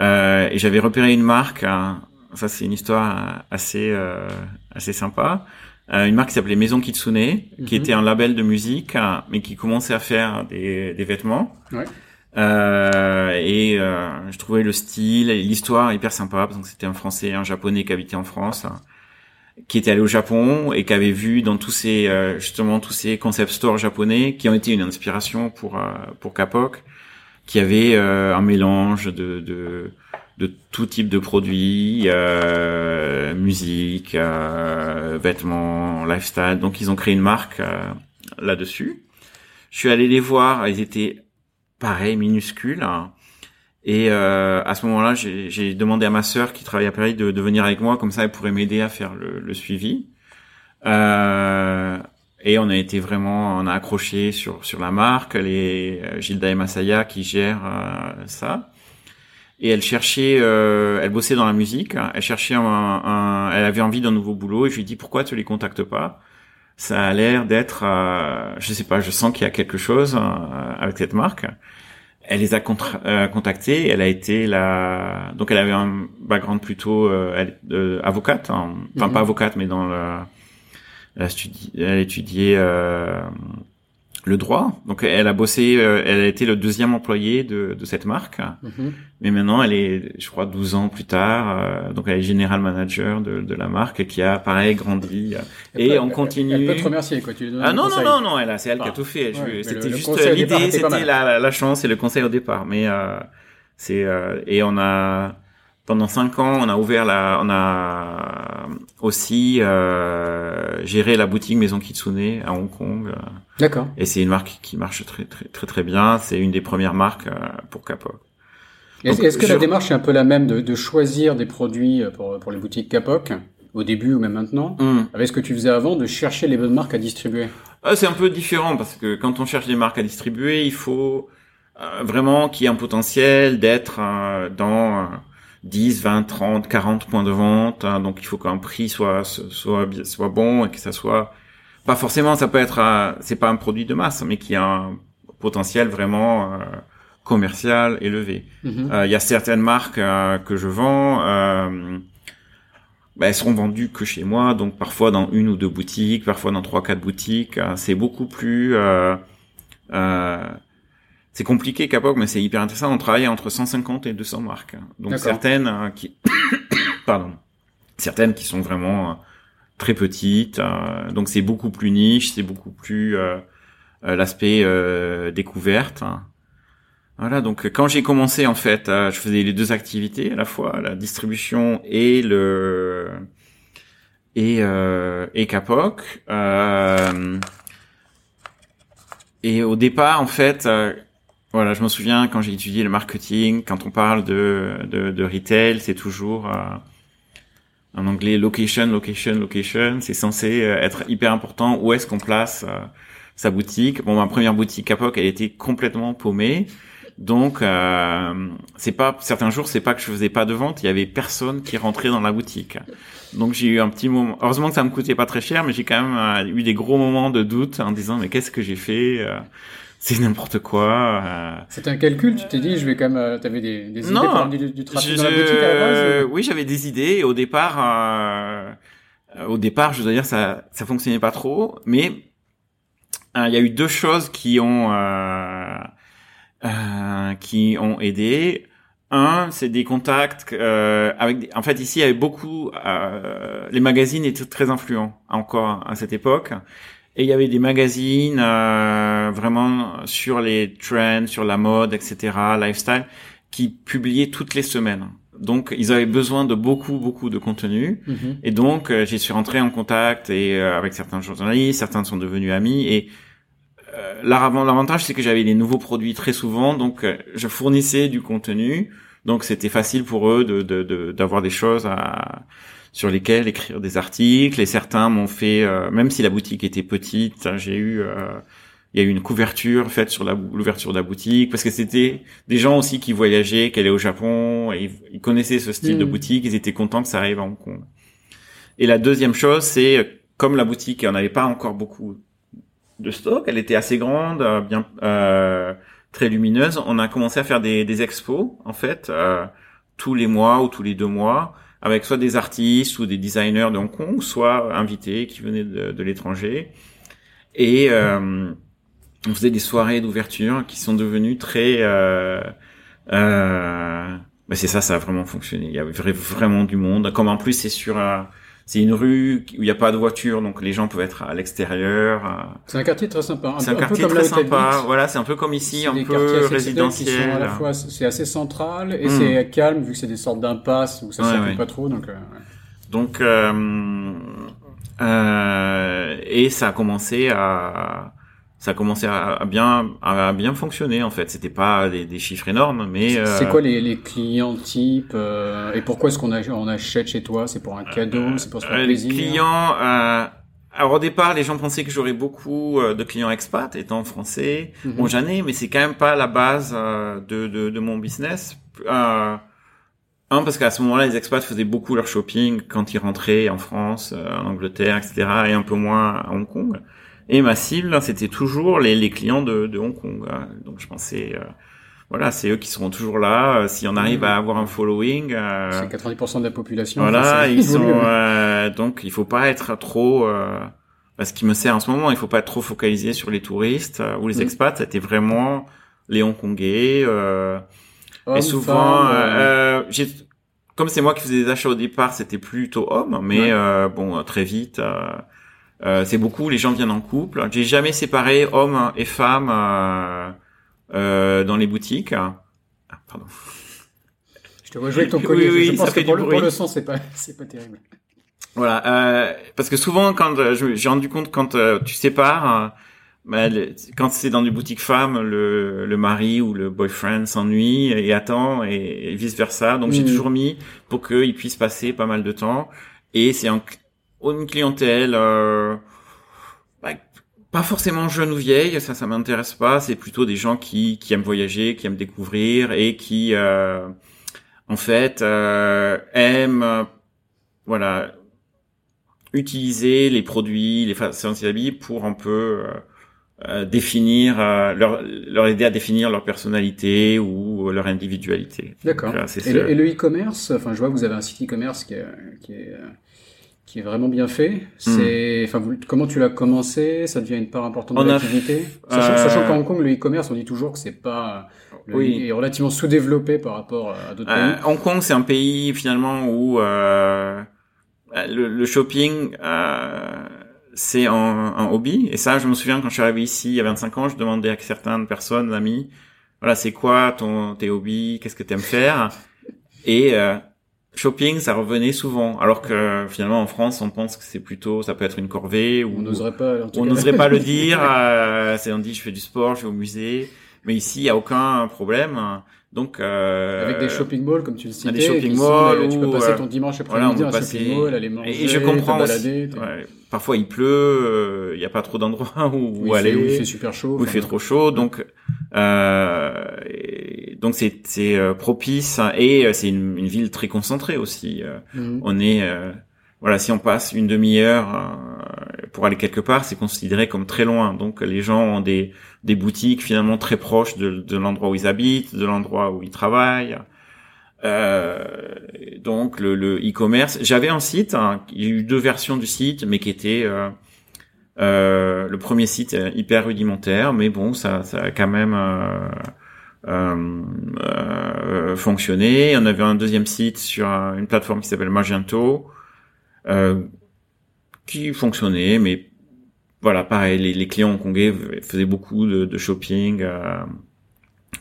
[SPEAKER 2] Euh, et j'avais repéré une marque, hein, ça c'est une histoire assez euh, assez sympa, euh, une marque qui s'appelait Maison Kitsune, qui mhm. était un label de musique, hein, mais qui commençait à faire des, des vêtements. Ouais. Euh, et euh, je trouvais le style et l'histoire hyper sympa parce que c'était un Français et un Japonais qui habitait en France qui était allé au Japon et qui avait vu dans tous ces euh, justement tous ces concept stores japonais qui ont été une inspiration pour euh, pour Kapok, qui avait euh, un mélange de, de de tout type de produits, euh, musique, vêtements, lifestyle. Donc ils ont créé une marque là-dessus. Je suis allé les voir, ils étaient pareil minuscules. Hein. Et euh, à ce moment-là, j'ai demandé à ma sœur qui travaille à Paris de, de, venir avec moi, comme ça elle pourrait m'aider à faire le, le suivi. Euh, et on a été vraiment, on a accroché sur sur la marque, les euh, Gilda et Masaya qui gèrent euh, ça. Et elle cherchait, euh, elle bossait dans la musique, elle cherchait un, un elle avait envie d'un nouveau boulot. Et je lui dit pourquoi tu les contactes pas? Ça a l'air d'être, je sais pas, je sens qu'il y a quelque chose avec cette marque elle les a euh, contactés. Elle a été la, donc elle avait un background plutôt euh, euh avocate, hein. enfin mhm. pas avocate, mais dans le, elle a, elle a étudié le droit. Donc elle a bossé, euh, elle a été le deuxième employé de, de cette marque. Mhm. Mais maintenant elle est, je crois, 12 ans plus tard, euh, donc elle est général manager de, de la marque qui a pareil grandi. et on continue. Elle
[SPEAKER 1] peut te remercier quoi. Tu
[SPEAKER 2] ah non non non non, elle c'est elle qui a tout fait. c'était juste l'idée, c'était la, la, chance et le conseil au départ. Mais euh, c'est et on a pendant cinq ans, on a ouvert la, on a aussi euh, géré la boutique Maison Kitsune à Hong Kong.
[SPEAKER 1] D'accord.
[SPEAKER 2] Et c'est une marque qui marche très très très très bien. C'est une des premières marques euh, pour Kapok.
[SPEAKER 1] Est-ce que la démarche est un peu la même de, de choisir des produits pour, pour les boutiques Kapok au début ou même maintenant, hmm. avec ce que tu faisais avant, de chercher les bonnes marques à distribuer?
[SPEAKER 2] Ah, C'est un peu différent parce que quand on cherche des marques à distribuer, il faut euh, vraiment qu'il y ait un potentiel d'être euh, dans 10, 20, 30, 40 points de vente. Hein, donc il faut qu'un prix soit soit soit bon et que ça soit pas forcément. Ça peut être c'est pas un produit de masse, mais qui a un potentiel vraiment euh, commercial élevé. Mhm. Euh, il y a certaines marques euh, que je vends. Ben, elles seront vendues que chez moi, donc parfois dans une ou deux boutiques, parfois dans trois quatre boutiques. c'est beaucoup plus c'est compliqué Capok, mais c'est hyper intéressant. On travaille entre 150 et 200 marques. Donc certaines euh, qui, pardon, certaines qui sont vraiment euh, très petites. Euh, donc c'est beaucoup plus niche, c'est beaucoup plus l'aspect découverte. Voilà. Donc quand j'ai commencé en fait, je faisais les deux activités à la fois, la distribution et le et et Capoc. et au départ, en fait, voilà, je me souviens quand j'ai étudié le marketing, quand on parle de, de, de retail, c'est toujours euh, en anglais location, location, location. C'est censé euh, être hyper important. Où est-ce qu'on place euh, sa boutique? Bon, ma première boutique Capoc, elle était complètement paumée. Donc, euh, c'est pas certains jours, c'est pas que je faisais pas de vente, il y avait personne qui rentrait dans la boutique. Donc j'ai eu un petit moment. Heureusement que ça me coûtait pas très cher, mais j'ai quand même eu des gros moments de doute en disant mais qu'est-ce que j'ai fait c'est n'importe quoi. Euh...
[SPEAKER 1] C'était un calcul, tu t'es dit, je vais quand même, euh, t'avais des, des idées
[SPEAKER 2] pour
[SPEAKER 1] du, du trafic dans la boutique à la base
[SPEAKER 2] Oui, j'avais des idées. au départ, euh, au départ, je dois dire, ça, ça fonctionnait pas trop, mais euh, il y a eu deux choses qui ont, qui ont aidé. Un, c'est des contacts avec. En fait, ici, il y avait beaucoup. les magazines étaient très influents encore à cette époque. Et il y avait des magazines euh, vraiment sur les trends, sur la mode, etc., lifestyle, qui publiaient toutes les semaines. Donc ils avaient besoin de beaucoup beaucoup de contenu mhm. et donc euh, j'y suis rentré en contact et euh, avec certains journalistes, certains sont devenus amis et euh, l'avantage c'est que j'avais des nouveaux produits très souvent donc je fournissais du contenu donc c'était facile pour eux de d'avoir de, des choses à sur lesquels écrire des articles. Et certains m'ont fait euh, même si la boutique était petite j'ai eu euh, il y a eu une couverture faite sur l'ouverture de la boutique parce que c'était des gens aussi qui voyageaient qui allaient au Japon et ils, connaissaient ce style de mm. boutique ils étaient contents que ça arrive à Hong Kong. Et la deuxième chose c'est comme la boutique on n'avait pas encore beaucoup de stock elle était assez grande euh, bien très lumineuse on a commencé à faire des, des expos en fait tous les mois ou tous les deux mois avec soit des artistes ou des designers de Hong Kong, soit invités qui venaient de, l'étranger. Et euh, on faisait des soirées d'ouverture qui sont devenues très... Euh, euh, bah, c'est ça, ça a vraiment fonctionné. Il y avait vraiment du monde. Comme en plus c'est sur c'est une rue où il n'y a pas de voiture, donc les gens peuvent être à l'extérieur.
[SPEAKER 1] C'est un quartier très sympa.
[SPEAKER 2] C'est un, quartier très sympa. Voilà, c'est un peu comme ici, un peu résidentiel.
[SPEAKER 1] à la fois, c'est assez central et hmm. c'est calme vu que c'est des sortes d'impasses où ça ne circule pas trop. Donc, euh,
[SPEAKER 2] donc euh, euh, et ça a commencé à ça a commencé à bien à bien fonctionner en fait. C'était pas des, des, chiffres énormes, mais
[SPEAKER 1] c'est euh, quoi les, les, clients types euh, et pourquoi est-ce qu'on on achète chez toi? C'est pour un cadeau, c'est pour se faire euh, plaisir?
[SPEAKER 2] Les clients. alors au départ, les gens pensaient que j'aurais beaucoup de clients expats, étant français. Mhm. Bon, j'en ai, mais c'est quand même pas la base de, de, de mon business. un parce qu'à ce moment-là, les expats faisaient beaucoup leur shopping quand ils rentraient en France, en Angleterre, etc., et un peu moins à Hong Kong. Et ma cible, c'était toujours les, les clients de, de, Hong Kong. Hein. Donc je pensais, euh, voilà, c'est eux qui seront toujours là. Euh, si on arrive à avoir un following,
[SPEAKER 1] euh, c'est 90% de la population.
[SPEAKER 2] Voilà, ils sont. Euh, donc il faut pas être trop ce qui me sert en ce moment. Il faut pas être trop focalisé sur les touristes ou les mm. expats. C'était vraiment les Hongkongais. et souvent, j'ai comme c'est moi qui faisais des achats au départ, c'était plutôt homme, mais bon, très vite, euh, c'est beaucoup, les gens viennent en couple. J'ai jamais séparé hommes et femmes euh, euh, dans les boutiques. Ah, pardon.
[SPEAKER 1] Je te vois jouer avec ton collier. Oui, oui, je pense que pour le, pour le, son, c'est pas, c'est pas terrible.
[SPEAKER 2] Voilà, euh, parce que souvent, quand j'ai rendu compte quand tu sépares, bah, quand c'est dans des boutiques femmes, le, le mari ou le boyfriend s'ennuie et attend et, vice versa. Donc j'ai mm. toujours mis pour qu'il puisse passer pas mal de temps. Et c'est en une clientèle euh, bah, pas forcément jeune ou vieille, ça ça m'intéresse pas, c'est plutôt des gens qui qui aiment voyager, qui aiment découvrir et qui euh, en fait euh, aiment voilà utiliser les produits, les façons d'habiller pour un peu euh, définir leur leur aider à définir leur personnalité ou leur individualité.
[SPEAKER 1] D'accord. Et le e-commerce, enfin je vois que vous avez un site e-commerce qui est, qui est qui est vraiment bien fait. Hmm. C'est, enfin, comment tu l'as commencé? Ça devient une part importante de l'activité? Sachant, euh... sachant qu'en Hong Kong, le e-commerce, on dit toujours que c'est pas le oui. est relativement sous-développé par rapport à d'autres euh,
[SPEAKER 2] pays. Hong Kong, c'est un pays finalement où euh, le, le, shopping euh, c'est un, un, hobby. Et ça, je me souviens quand je suis arrivé ici il y a 25 ans, je demandais à certaines personnes, amis, voilà, c'est quoi ton tes hobbies? Qu'est-ce que tu aimes faire Et euh, shopping, ça revenait souvent, alors que finalement en France, on pense que c'est plutôt, ça peut être une corvée ou
[SPEAKER 1] on n'oserait pas,
[SPEAKER 2] on n'oserait pas le dire. Euh, c'est on dit je fais du sport, je vais au musée, mais ici il y a aucun problème. Donc
[SPEAKER 1] euh, avec des shopping malls comme tu le citais, des shopping malls tu peux passer ton dimanche après-midi voilà, shopping mall, aller manger, et je comprends balader.
[SPEAKER 2] Ouais, parfois il pleut, euh, il n'y a pas trop d'endroits où, aller,
[SPEAKER 1] où il fait super chaud,
[SPEAKER 2] où il fait trop chaud, donc euh, donc c'est euh, propice et euh, c'est une, une, ville très concentrée aussi. Mhm. On est voilà, si on passe une demi-heure pour aller quelque part, c'est considéré comme très loin. Donc les gens ont des des boutiques finalement très proches de, de l'endroit où ils habitent, de l'endroit où ils travaillent. Euh, donc le e-commerce, j'avais un site, hein, il y a eu deux versions du site, mais qui était euh, euh, le premier site hyper rudimentaire, mais bon, ça, ça a quand même fonctionné. On avait un deuxième site sur une plateforme qui s'appelle Magento, qui fonctionnait, mais voilà, pareil, les, les clients hongkongais faisaient beaucoup de, de shopping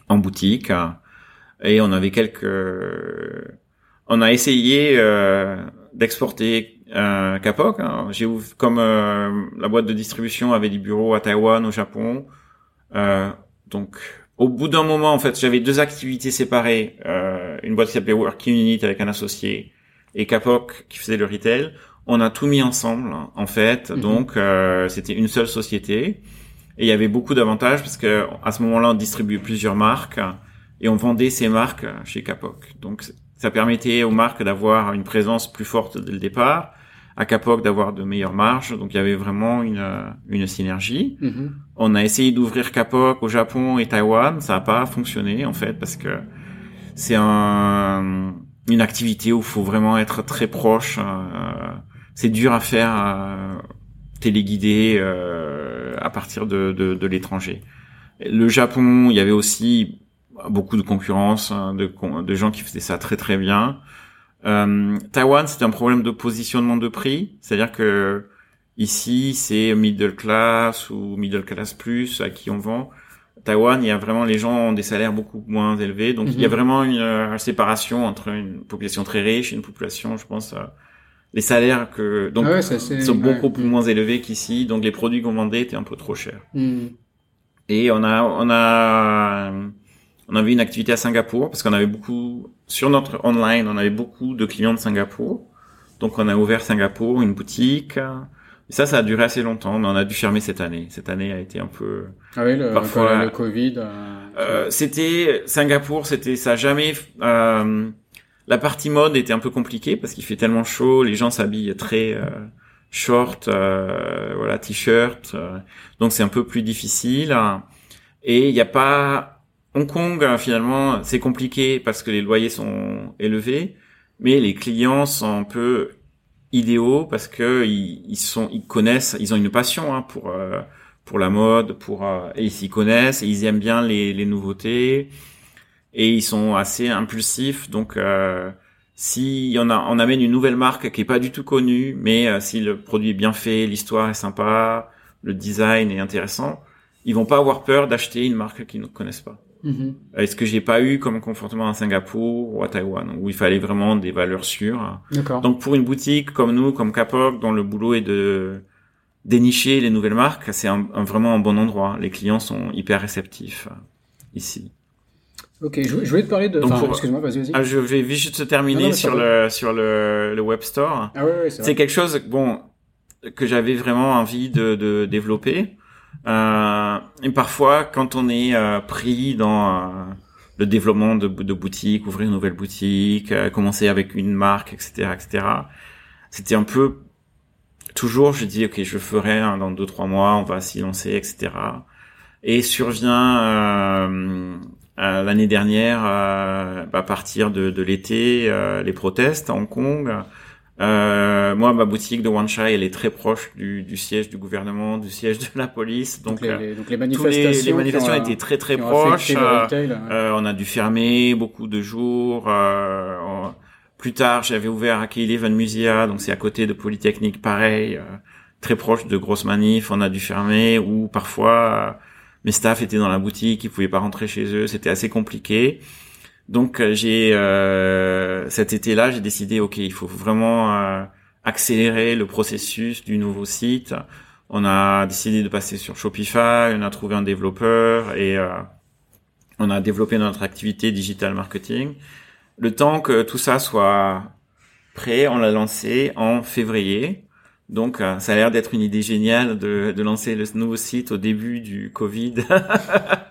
[SPEAKER 2] en boutique et on avait quelques on a essayé euh, d'exporter euh, Kapok hein. j'ai comme euh, la boîte de distribution avait des bureaux à Taïwan au Japon euh, donc au bout d'un moment en fait j'avais deux activités séparées euh, une boîte qui s'appelait Working Unit avec un associé et Kapok qui faisait le retail on a tout mis ensemble en fait mhm. donc euh, c'était une seule société et il y avait beaucoup d'avantages parce que à ce moment-là on distribuait plusieurs marques et on vendait ces marques chez Capoc. Donc ça permettait aux marques d'avoir une présence plus forte dès le départ, à Capoc d'avoir de meilleures marges. Donc il y avait vraiment une, une synergie. Mm-hmm. On a essayé d'ouvrir Capoc au Japon et Taïwan, ça n'a pas fonctionné en fait parce que c'est un, une activité où il faut vraiment être très proche. Euh, c'est dur à faire euh, téléguidé euh, à partir de, de, de l'étranger. Le Japon, il y avait aussi beaucoup de concurrence, hein, de, de gens qui faisaient ça très très bien. Euh, Taïwan, c'est un problème de positionnement de prix, c'est-à-dire que ici c'est middle class ou middle class plus à qui on vend. Taïwan, il y a vraiment les gens ont des salaires beaucoup moins élevés, donc il y a mhm. vraiment une, euh, séparation entre une population très riche et une population, je pense, euh, les salaires que donc ah sont beaucoup plus moins élevés qu'ici, donc les produits qu'on vendait étaient un peu trop chers. Mhm. Et on a on a on avait une activité à Singapour parce qu'on avait beaucoup sur notre online, on avait beaucoup de clients de Singapour. Donc on a ouvert Singapour, une boutique. Et ça, ça a duré assez longtemps, mais on a dû fermer cette année. Cette année a été un peu
[SPEAKER 1] ah oui, le, parfois le Covid. Euh,
[SPEAKER 2] euh, c'était Singapour, c'était ça jamais. Euh, la partie mode était un peu compliquée parce qu'il fait tellement chaud, les gens s'habillent très euh, short, euh, voilà, t-shirt. donc c'est un peu plus difficile. Et il n'y a pas Hong Kong, euh, finalement, c'est compliqué parce que les loyers sont élevés, mais les clients sont un peu idéaux parce que ils, sont, ils connaissent, ils ont une passion hein, pour euh, pour la mode, pour et ils s'y connaissent et ils aiment bien les, les nouveautés et ils sont assez impulsifs. Donc si on, a, on amène une nouvelle marque qui est pas du tout connue, mais si le produit est bien fait, l'histoire est sympa, le design est intéressant, ils vont pas avoir peur d'acheter une marque qu'ils ne connaissent pas. Mm-hmm. Est-ce que j'ai pas eu comme comportement à Singapour ou à Taïwan où il fallait vraiment des valeurs sûres? Donc pour une boutique comme nous, comme Kapok, dont le boulot est de dénicher les nouvelles marques, c'est un, vraiment un bon endroit. Les clients sont hyper réceptifs euh, ici.
[SPEAKER 1] Ok, je, voulais te parler de. Excuse-moi, vas-y, vas-y.
[SPEAKER 2] Ah, je vais juste terminer sur le sur le, le web store.
[SPEAKER 1] Ah ouais,
[SPEAKER 2] c'est quelque chose bon que j'avais vraiment envie de, de développer. Euh, et parfois, quand on est euh, pris dans euh, le développement de, de boutiques, ouvrir une nouvelle boutique, euh, commencer avec une marque, etc., etc., c'était un peu toujours, je dis, ok, je ferai dans deux trois mois, on va s'y lancer, etc. Et survient l'année dernière, à partir de, de l'été, les protestes à Hong Kong. Euh, moi, ma boutique de Wanchai, elle est très proche du, du, siège du gouvernement, du siège de la police. Donc, donc, les, donc les, manifestations, les, manifestations étaient très très proches. Euh, on a dû fermer beaucoup de jours. Euh, plus tard, j'avais ouvert à Eleven Musia, donc c'est à côté de Polytechnique, pareil, euh, très proche de grosses manifs. On a dû fermer ou parfois mes staffs étaient dans la boutique, ils pouvaient pas rentrer chez eux. C'était assez compliqué. Donc euh, j'ai euh, cet été-là, j'ai décidé, ok, il faut vraiment euh, accélérer le processus du nouveau site. On a décidé de passer sur Shopify, on a trouvé un développeur et on a développé notre activité digital marketing. Le temps que tout ça soit prêt, on l'a lancé en février. Donc, ça a l'air d'être une idée géniale de, de lancer le nouveau site au début du Covid.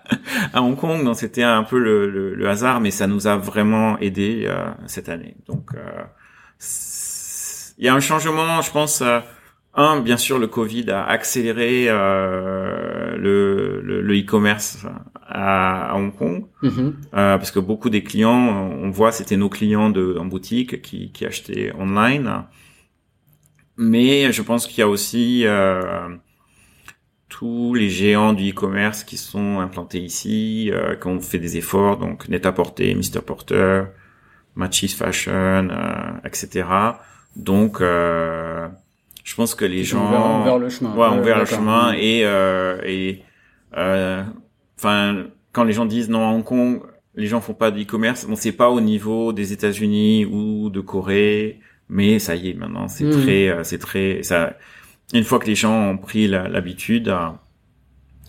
[SPEAKER 2] à Hong Kong. Donc c'était un peu le, le, hasard, mais ça nous a vraiment aidé euh, cette année. Donc euh, il y a un changement, je pense. Euh, un, bien sûr, le Covid a accéléré le, le, e-commerce à, Hong Kong, mm-hmm. parce que beaucoup des clients, on voit, c'était nos clients de, en boutique qui, qui achetaient online. Mais je pense qu'il y a aussi tous les géants du e-commerce qui sont implantés ici, euh, qui ont fait des efforts, donc Net-à-Porter, Mr Porter, Matches Fashion, euh, etc. Donc, euh, je pense que les gens
[SPEAKER 1] ont ouvert le chemin,
[SPEAKER 2] ouais, ont ouvert le chemin et euh, et euh, enfin quand les gens disent non à Hong Kong, les gens font pas de e-commerce. Bon, c'est pas au niveau des États-Unis ou de Corée, mais ça y est maintenant, c'est hmm. très, euh, c'est très ça une fois que les gens ont pris l'habitude, euh,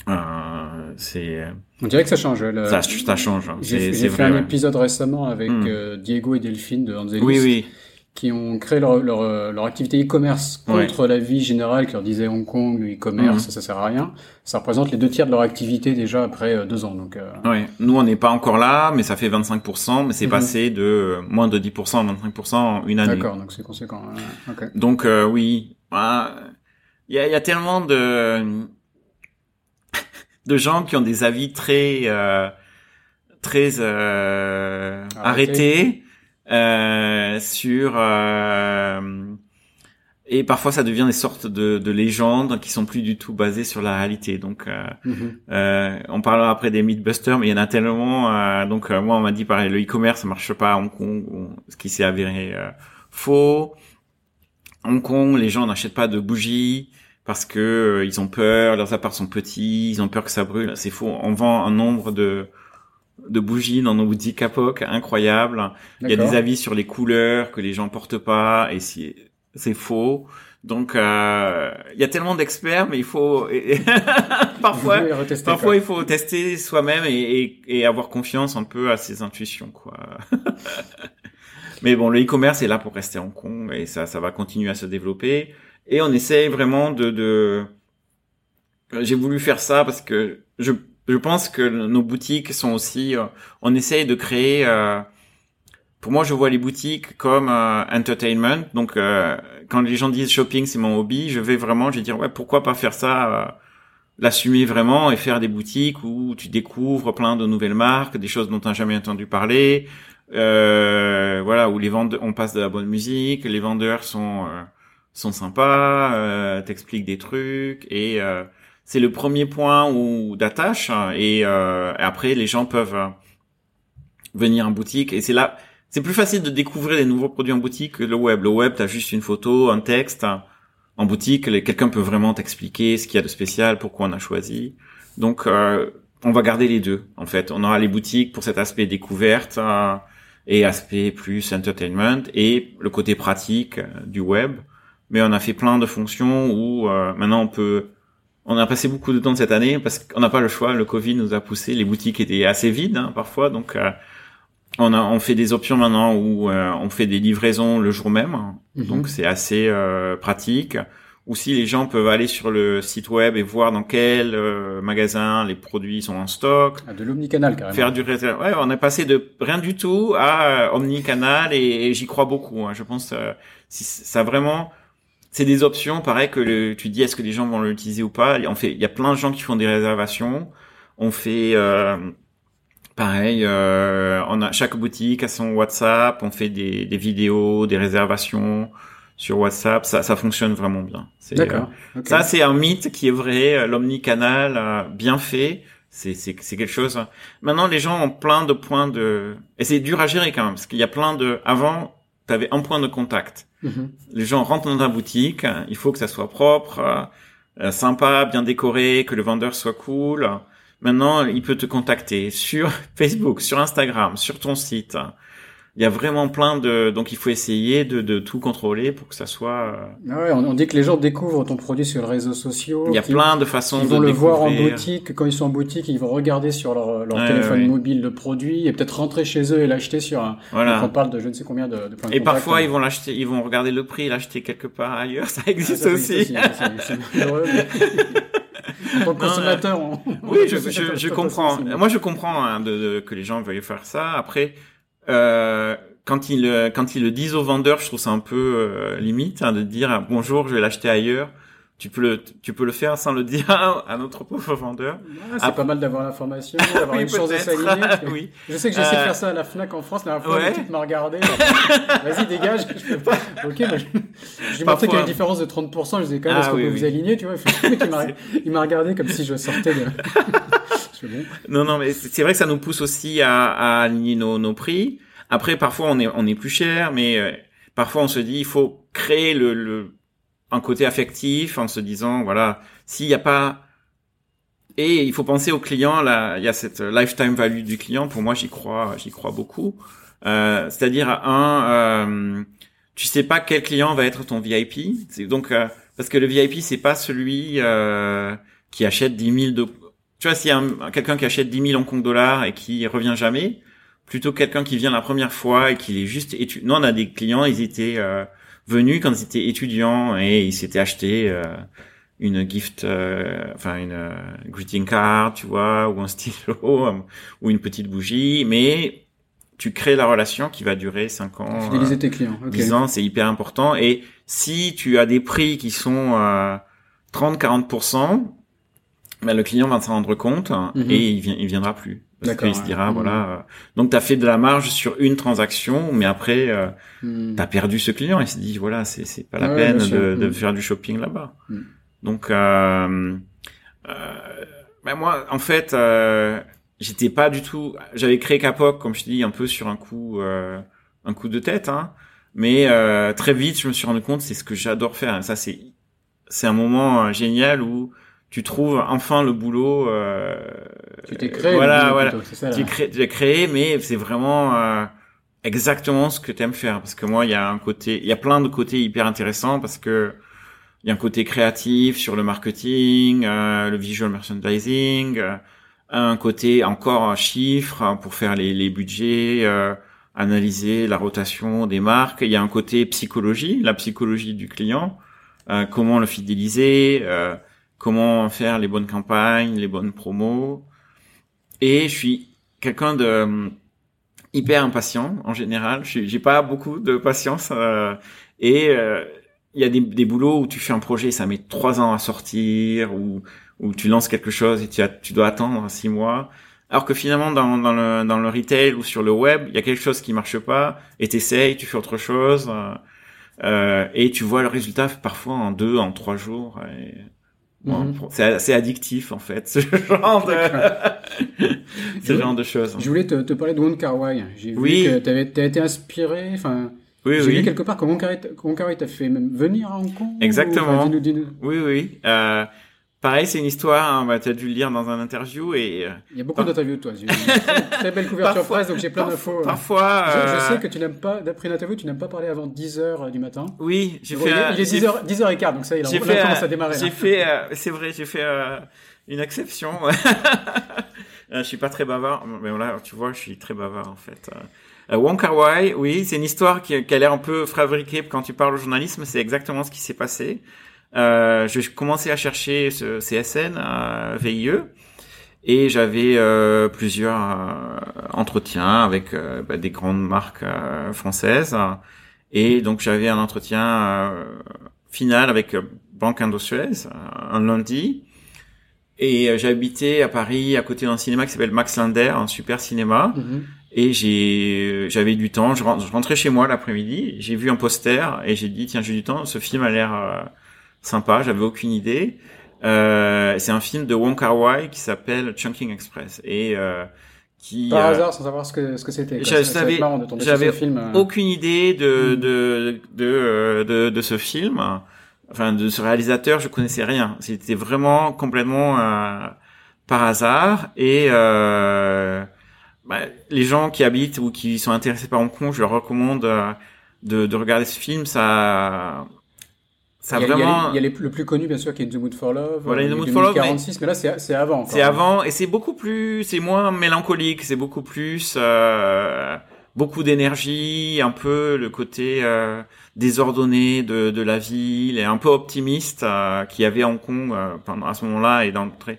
[SPEAKER 2] euh, c'est.
[SPEAKER 1] On dirait que ça change.
[SPEAKER 2] Ça, ça, change. Hein.
[SPEAKER 1] J'ai fait un épisode récemment avec euh, Diego et Delphine de Angelis.
[SPEAKER 2] Oui, oui.
[SPEAKER 1] Qui ont créé leur, leur, euh, leur activité e-commerce contre la vie générale qui leur disait Hong Kong, le e-commerce, hmm. ça sert à rien. Ça représente les deux tiers de leur activité déjà après deux ans. Donc,
[SPEAKER 2] Oui, nous on n'est pas encore là, mais ça fait 25%, mais c'est mhm. passé de moins de 10% à 25% en une année.
[SPEAKER 1] D'accord, donc c'est conséquent. Okay.
[SPEAKER 2] Donc oui, ah, il y a, y a, tellement de de gens qui ont des avis très euh, très euh, arrêtés euh, sur euh, et parfois ça devient des sortes de, de, légendes qui sont plus du tout basées sur la réalité. Donc, euh, mhm. euh, on parlera après des mythbusters, mais il y en a tellement. donc, moi, on m'a dit pareil, le e-commerce ça marche pas à Hong Kong, ce qui s'est avéré faux. Hong Kong, les gens n'achètent pas de bougies parce que euh, ils ont peur, leurs apparts sont petits, ils ont peur que ça brûle. C'est faux. On vend un nombre de de bougies dans nos boutiques Capoc incroyable. Il y a des avis sur les couleurs que les gens portent pas et c'est c'est faux. Donc euh, il y a tellement d'experts, mais il faut parfois parfois il faut tester soi-même et, et, et, avoir confiance un peu à ses intuitions quoi. mais bon, le e-commerce est là pour rester en Hong et ça ça va continuer à se développer et on essaye vraiment de, de... j'ai voulu faire ça parce que je je pense que nos boutiques sont aussi euh, on essaye de créer euh, pour moi je vois les boutiques comme euh, entertainment. Donc quand les gens disent shopping c'est mon hobby je vais vraiment je vais dire ouais pourquoi pas faire ça l'assumer vraiment et faire des boutiques où tu découvres plein de nouvelles marques des choses dont tu n'as jamais entendu parler voilà où les vendeurs on passe de la bonne musique les vendeurs sont sont sympas, euh, t'expliquent des trucs et euh, c'est le premier point d'attache et, euh, après les gens peuvent euh, venir en boutique et c'est là c'est plus facile de découvrir les nouveaux produits en boutique que le web. Le web, t'as juste une photo, un texte. En boutique, quelqu'un peut vraiment t'expliquer ce qu'il y a de spécial, pourquoi on a choisi. Donc, euh, on va garder les deux. En fait, on aura les boutiques pour cet aspect découverte euh, et aspect plus entertainment et le côté pratique euh, du web. Mais on a fait plein de fonctions où maintenant on peut on a passé beaucoup de temps cette année parce qu'on n'a pas le choix. Le Covid nous a poussé. Les boutiques étaient assez vides hein, parfois, donc euh, on a on fait des options maintenant où euh, on fait des livraisons le jour même.
[SPEAKER 1] Mhm.
[SPEAKER 2] Donc c'est assez euh, pratique. Ou si les gens peuvent aller sur le site web et voir dans quel euh, magasin les produits sont en stock.
[SPEAKER 1] Ah, de l'omnicanal carrément.
[SPEAKER 2] Faire du. Ouais, on est passé de rien du tout à omnicanal et, et j'y crois beaucoup. Hein. Je pense si ça vraiment c'est des options pareil que le, tu dis est-ce que les gens vont l'utiliser ou pas? On fait il y a plein de gens qui font des réservations. On fait euh, pareil euh, on a chaque boutique a son WhatsApp, on fait des, des vidéos, des réservations sur WhatsApp, ça, ça fonctionne vraiment bien.
[SPEAKER 1] D'accord.
[SPEAKER 2] euh,
[SPEAKER 1] ok.
[SPEAKER 2] Ça, c'est un mythe qui est vrai. euh, L'omnicanal, bien fait, c'est, c'est, c'est quelque chose. Maintenant, les gens ont plein de points de... Et c'est dur à gérer quand même, parce qu'il y a plein de... Avant, tu avais un point de contact.
[SPEAKER 1] Mhm.
[SPEAKER 2] Les gens rentrent dans ta boutique, il faut que ça soit propre, euh, sympa, bien décoré, que le vendeur soit cool. Maintenant, il peut te contacter sur Facebook, sur Instagram, sur ton site. Il y a vraiment plein de... Donc, il faut essayer de, de tout contrôler pour que ça soit... euh,
[SPEAKER 1] Ah ouais, on, on dit que les gens découvrent ton produit sur les réseaux sociaux.
[SPEAKER 2] Il y a plein de façons
[SPEAKER 1] Ils
[SPEAKER 2] de
[SPEAKER 1] vont le voir en boutique, quand ils sont en boutique, ils vont regarder sur leur, leur
[SPEAKER 2] Ouais,
[SPEAKER 1] téléphone
[SPEAKER 2] ouais.
[SPEAKER 1] mobile le produit et peut-être rentrer chez eux et l'acheter sur un.
[SPEAKER 2] Voilà.
[SPEAKER 1] on parle de je ne sais combien de, de points de
[SPEAKER 2] Et
[SPEAKER 1] contact.
[SPEAKER 2] parfois, ils vont l'acheter, ils vont regarder le prix et l'acheter quelque part ailleurs. Ça
[SPEAKER 1] Ah,
[SPEAKER 2] existe
[SPEAKER 1] ça
[SPEAKER 2] aussi.
[SPEAKER 1] existe aussi, c'est- c'est malheureux, mais- en tant que
[SPEAKER 2] Non,
[SPEAKER 1] consommateur, on-
[SPEAKER 2] Oui, je, je, comprends. Moi, je comprends hein, de, de- que les gens veuillent faire ça. Après, euh, quand ils quand ils le disent au vendeur, je trouve ça un peu euh, limite hein, de dire bonjour, je vais l'acheter ailleurs. Tu peux le tu peux le faire sans le dire à, notre pauvre vendeur.
[SPEAKER 1] Ah, c'est
[SPEAKER 2] Après-
[SPEAKER 1] pas mal d'avoir l'information, d'avoir
[SPEAKER 2] Oui,
[SPEAKER 1] une chance de s'aligner.
[SPEAKER 2] oui.
[SPEAKER 1] Je sais que j'ai essayé de
[SPEAKER 2] Euh,
[SPEAKER 1] faire ça à la Fnac en France, la dernière fois,
[SPEAKER 2] ouais.
[SPEAKER 1] le type m'a regardé. Vas-y, dégage. Je peux pas. Ok, bah, je... je lui ai montré qu'il y a une différence de 30%. Je disais quand même,
[SPEAKER 2] Ah,
[SPEAKER 1] est-ce qu'on
[SPEAKER 2] oui,
[SPEAKER 1] peut
[SPEAKER 2] oui.
[SPEAKER 1] vous aligner, tu vois? Il m'a, regardé comme si je sortais de... bon.
[SPEAKER 2] Non, non, mais c'est c'est vrai que ça nous pousse aussi à, à aligner nos, nos prix. Après, parfois, on est, on est plus cher, mais euh, parfois, on se dit, il faut créer le, le, un côté affectif en se disant, voilà, s'il n'y a pas... Et il faut penser au client, là, il y a cette lifetime value du client. Pour moi, j'y crois, j'y crois beaucoup. Euh, C'est-à-dire, un, euh, tu sais pas quel client va être ton VIP. C'est donc euh, parce que le VIP, c'est pas celui euh, qui achète 10 000 de tu vois, s'il y a un- quelqu'un qui achète 10 000 Hong Kong dollars et qui revient jamais, plutôt quelqu'un qui vient la première fois et qui est juste étudiant. Nous, on a des clients, ils étaient euh, venus quand ils étaient étudiants et ils s'étaient achetés euh, une gift, euh, enfin une euh, greeting card, tu vois, ou un stylo, euh, ou une petite bougie, mais tu crées la relation qui va durer 5 ans.
[SPEAKER 1] Fidéliser
[SPEAKER 2] euh,
[SPEAKER 1] tes clients. Ok.
[SPEAKER 2] 10 ans, c'est hyper important. Et si tu as des prix qui sont euh, 30-40%, ben, le client va s'en rendre compte
[SPEAKER 1] Mhm.
[SPEAKER 2] et il, vient, il viendra plus. Parce
[SPEAKER 1] D'accord,
[SPEAKER 2] qu'il se dira,
[SPEAKER 1] Mhm.
[SPEAKER 2] voilà. euh, donc, tu as fait de la marge sur une transaction, mais après, euh, tu as perdu ce client. Il se dit, voilà, c'est c'est pas la
[SPEAKER 1] Ouais,
[SPEAKER 2] peine de, de
[SPEAKER 1] Mhm.
[SPEAKER 2] faire du shopping là-bas. Donc, euh, euh, ben moi, en fait, euh, j'étais pas du tout... J'avais créé Capoc, comme je te dis, un peu sur un coup, un coup de tête, hein. Mais euh, très vite, je me suis rendu compte, c'est ce que j'adore faire. Ça, c'est c'est un moment génial où tu trouves enfin le boulot. Euh,
[SPEAKER 1] Tu t'es créé.
[SPEAKER 2] Voilà, voilà.
[SPEAKER 1] plutôt, ça.
[SPEAKER 2] Tu crées, tu l'as créé, mais c'est vraiment euh, exactement ce que tu aimes faire. Parce que moi, il y a un côté, il y a plein de côtés hyper intéressants parce que il y a un côté créatif sur le marketing, euh, le visual merchandising, euh, un côté encore chiffre hein, pour faire les, les budgets, euh, analyser la rotation des marques. Il y a un côté psychologie, la psychologie du client, euh, comment le fidéliser, euh, comment faire les bonnes campagnes, les bonnes promos. Et je suis quelqu'un de euh, hyper impatient en général. J'ai pas beaucoup de patience euh, et euh, il y a des, des boulots où tu fais un projet, ça met trois ans à sortir, ou où tu lances quelque chose et tu, dois attendre six mois. Alors que finalement, dans, le, retail ou sur le web, il y a quelque chose qui marche pas et t'essayes, tu fais autre chose. et tu vois le résultat parfois en deux, en trois jours. Bon,
[SPEAKER 1] Mhm.
[SPEAKER 2] C'est assez addictif en fait, ce genre de, ce genre de choses.
[SPEAKER 1] Je voulais te, te parler de Wong Kar Wai. J'ai vu
[SPEAKER 2] Oui.
[SPEAKER 1] que t'avais t'as été inspiré. Enfin,
[SPEAKER 2] Oui,
[SPEAKER 1] j'ai lu
[SPEAKER 2] oui,
[SPEAKER 1] quelque part que Wong Kar Wai t'a- fait même venir à Hong Kong. ou-
[SPEAKER 2] Exactement.
[SPEAKER 1] enfin, dis-nous- dis-nous.
[SPEAKER 2] oui, oui. Euh, pareil, c'est une histoire. Hein, bah, tu as dû le lire dans un interview et euh,
[SPEAKER 1] Il y a beaucoup
[SPEAKER 2] Par-
[SPEAKER 1] d'interviews de toi. J'ai une très, très belle couverture
[SPEAKER 2] Parfois-
[SPEAKER 1] presse, donc j'ai plein d'infos.
[SPEAKER 2] Parfois,
[SPEAKER 1] Je, je
[SPEAKER 2] euh,
[SPEAKER 1] sais que tu n'aimes pas, d'après l'interview, tu n'aimes pas parler avant 10h du matin.
[SPEAKER 2] oui, j'ai fait.
[SPEAKER 1] il, est- il est
[SPEAKER 2] j'ai
[SPEAKER 1] 10h, 10h15, donc ça, il a,
[SPEAKER 2] fait,
[SPEAKER 1] commence
[SPEAKER 2] euh,
[SPEAKER 1] à démarrer.
[SPEAKER 2] J'ai
[SPEAKER 1] là.
[SPEAKER 2] fait, euh, c'est vrai, j'ai fait euh, une exception. Euh, je suis pas très bavard, mais voilà, tu vois, je suis très bavard en fait. Euh, Wong Kar Wai, oui, c'est une histoire qui, qui a l'air un peu fabriquée quand tu parles au journalisme. C'est exactement ce qui s'est passé. Euh, je commençais à chercher ce CSN, euh, VIE, et j'avais euh, plusieurs euh, entretiens avec euh, bah, des grandes marques euh, françaises. Et donc j'avais un entretien euh, final avec Banque Indo-Suez euh, un lundi. Et j'habitais à Paris à côté d'un cinéma qui s'appelle Max Linder, un super cinéma.
[SPEAKER 1] Mhm.
[SPEAKER 2] Et j'ai, j'avais du temps. Je ren- je rentrais chez moi l'après-midi. J'ai vu un poster et j'ai dit tiens j'ai du temps. Ce film a l'air euh, sympa. J'avais aucune idée. Euh, c'est un film de Wong Kar Wai qui s'appelle Chunking Express et euh, qui
[SPEAKER 1] Par
[SPEAKER 2] euh,
[SPEAKER 1] hasard, sans savoir ce que, ce que c'était.
[SPEAKER 2] j'avais
[SPEAKER 1] film. euh.
[SPEAKER 2] aucune idée de
[SPEAKER 1] Mm.
[SPEAKER 2] de de euh, de, de ce film, enfin de ce réalisateur, je connaissais rien. C'était vraiment complètement euh, par hasard et euh, bah, les gens qui habitent ou qui sont intéressés par Hong Kong, je leur recommande de, de regarder ce film. Ça ça
[SPEAKER 1] il y a, il y a
[SPEAKER 2] vraiment
[SPEAKER 1] les- il y a les- le plus connu, bien sûr, qui est In the Mood for Love.
[SPEAKER 2] Voilà,
[SPEAKER 1] euh,
[SPEAKER 2] In the
[SPEAKER 1] de
[SPEAKER 2] Mood for Love,
[SPEAKER 1] 2046, mais, là, c'est avant.
[SPEAKER 2] C'est avant et c'est beaucoup plus, c'est moins mélancolique, c'est beaucoup plus, euh, beaucoup d'énergie, un peu le côté euh, désordonné de, de la ville et un peu optimiste euh, qu'il y avait à Hong Kong euh, pendant à ce moment-là et dans très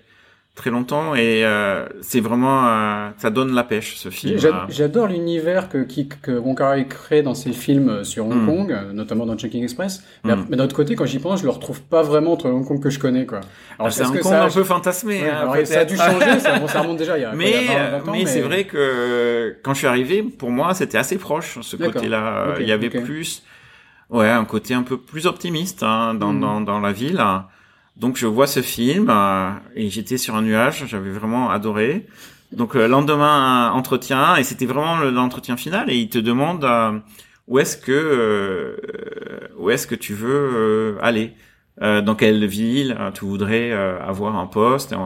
[SPEAKER 2] très longtemps et euh, c'est vraiment, euh, ça donne la pêche ce film.
[SPEAKER 1] J'a- J'adore l'univers que, que Wong Kar Wai crée dans ses films euh, sur Hong
[SPEAKER 2] Mm.
[SPEAKER 1] Kong, euh, notamment dans Chunking Express. Mais,
[SPEAKER 2] Mm.
[SPEAKER 1] mais d'un autre côté, quand j'y pense, je le retrouve pas vraiment entre le Hong Kong que je connais, quoi.
[SPEAKER 2] Alors, c'est
[SPEAKER 1] est-ce
[SPEAKER 2] un
[SPEAKER 1] que
[SPEAKER 2] Kong
[SPEAKER 1] ça
[SPEAKER 2] un peu fantasmé.
[SPEAKER 1] Ouais,
[SPEAKER 2] hein,
[SPEAKER 1] alors, ça a dû changer, ça, bon, ça remonte déjà il y a,
[SPEAKER 2] Mais,
[SPEAKER 1] il y a 20, 20 ans,
[SPEAKER 2] mais c'est vrai que quand je suis arrivé, pour moi, c'était assez proche ce côté-là. Il y avait plus, ouais, un côté un peu plus optimiste hein, dans,
[SPEAKER 1] Mhm.
[SPEAKER 2] dans dans la ville. Donc je vois ce film euh, et j'étais sur un nuage. J'avais vraiment adoré. Donc le lendemain entretien et c'était vraiment le- l'entretien final et il te demande euh, où est-ce que euh, où est-ce que tu veux euh, aller, euh, dans quelle ville euh, tu voudrais euh, avoir un poste. euh,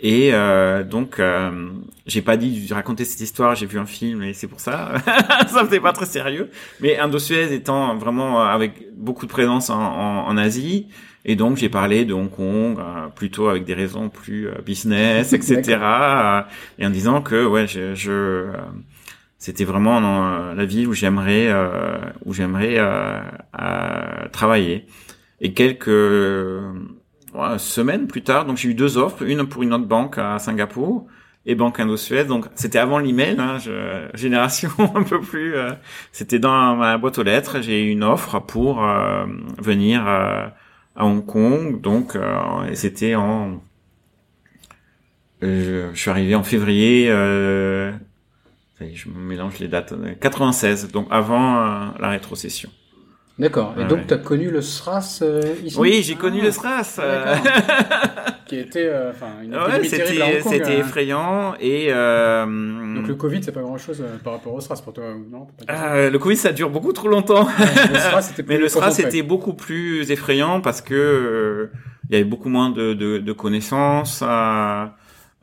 [SPEAKER 2] et euh, donc, euh, j'ai pas dit de raconter cette histoire, j'ai vu un film et c'est pour ça. ça me fait pas très sérieux. Mais Indo-Suez étant vraiment euh, avec beaucoup de présence en, en, en Asie, et donc j'ai parlé de Hong Kong euh, plutôt avec des raisons plus euh, business, etc. euh, et en disant que ouais, je, je euh, c'était vraiment dans euh, la ville où j'aimerais euh, où j'aimerais euh, euh, travailler. Et quelques semaines plus tard, donc j'ai eu deux offres, une pour une autre banque à Singapour et Banque Indo-Suez. Donc c'était avant l'email, hein, je, génération un peu plus. euh, c'était dans ma boîte aux lettres. J'ai eu une offre pour euh, venir euh, à Hong Kong. Donc euh, et c'était en euh, je, suis arrivé en février. Euh, je mélange les dates. 96, donc avant la rétrocession.
[SPEAKER 1] D'accord. Et
[SPEAKER 2] Ouais,
[SPEAKER 1] donc,
[SPEAKER 2] ouais.
[SPEAKER 1] tu as connu le SRAS euh, ici
[SPEAKER 2] Oui, j'ai connu
[SPEAKER 1] Ah,
[SPEAKER 2] le SRAS. euh.
[SPEAKER 1] Qui était euh, enfin, une
[SPEAKER 2] Ouais,
[SPEAKER 1] épidémie terrible à
[SPEAKER 2] c'était
[SPEAKER 1] Hong Kong.
[SPEAKER 2] c'était
[SPEAKER 1] euh.
[SPEAKER 2] effrayant et euh,
[SPEAKER 1] Donc, le Covid, c'est pas grand chose par rapport au SRAS pour toi, non
[SPEAKER 2] euh, le Covid ça dure beaucoup trop longtemps.
[SPEAKER 1] Le SRAS, c'était
[SPEAKER 2] Mais le SRAS c'était beaucoup plus effrayant parce que euh, il y avait beaucoup moins de, de, de connaissances. euh,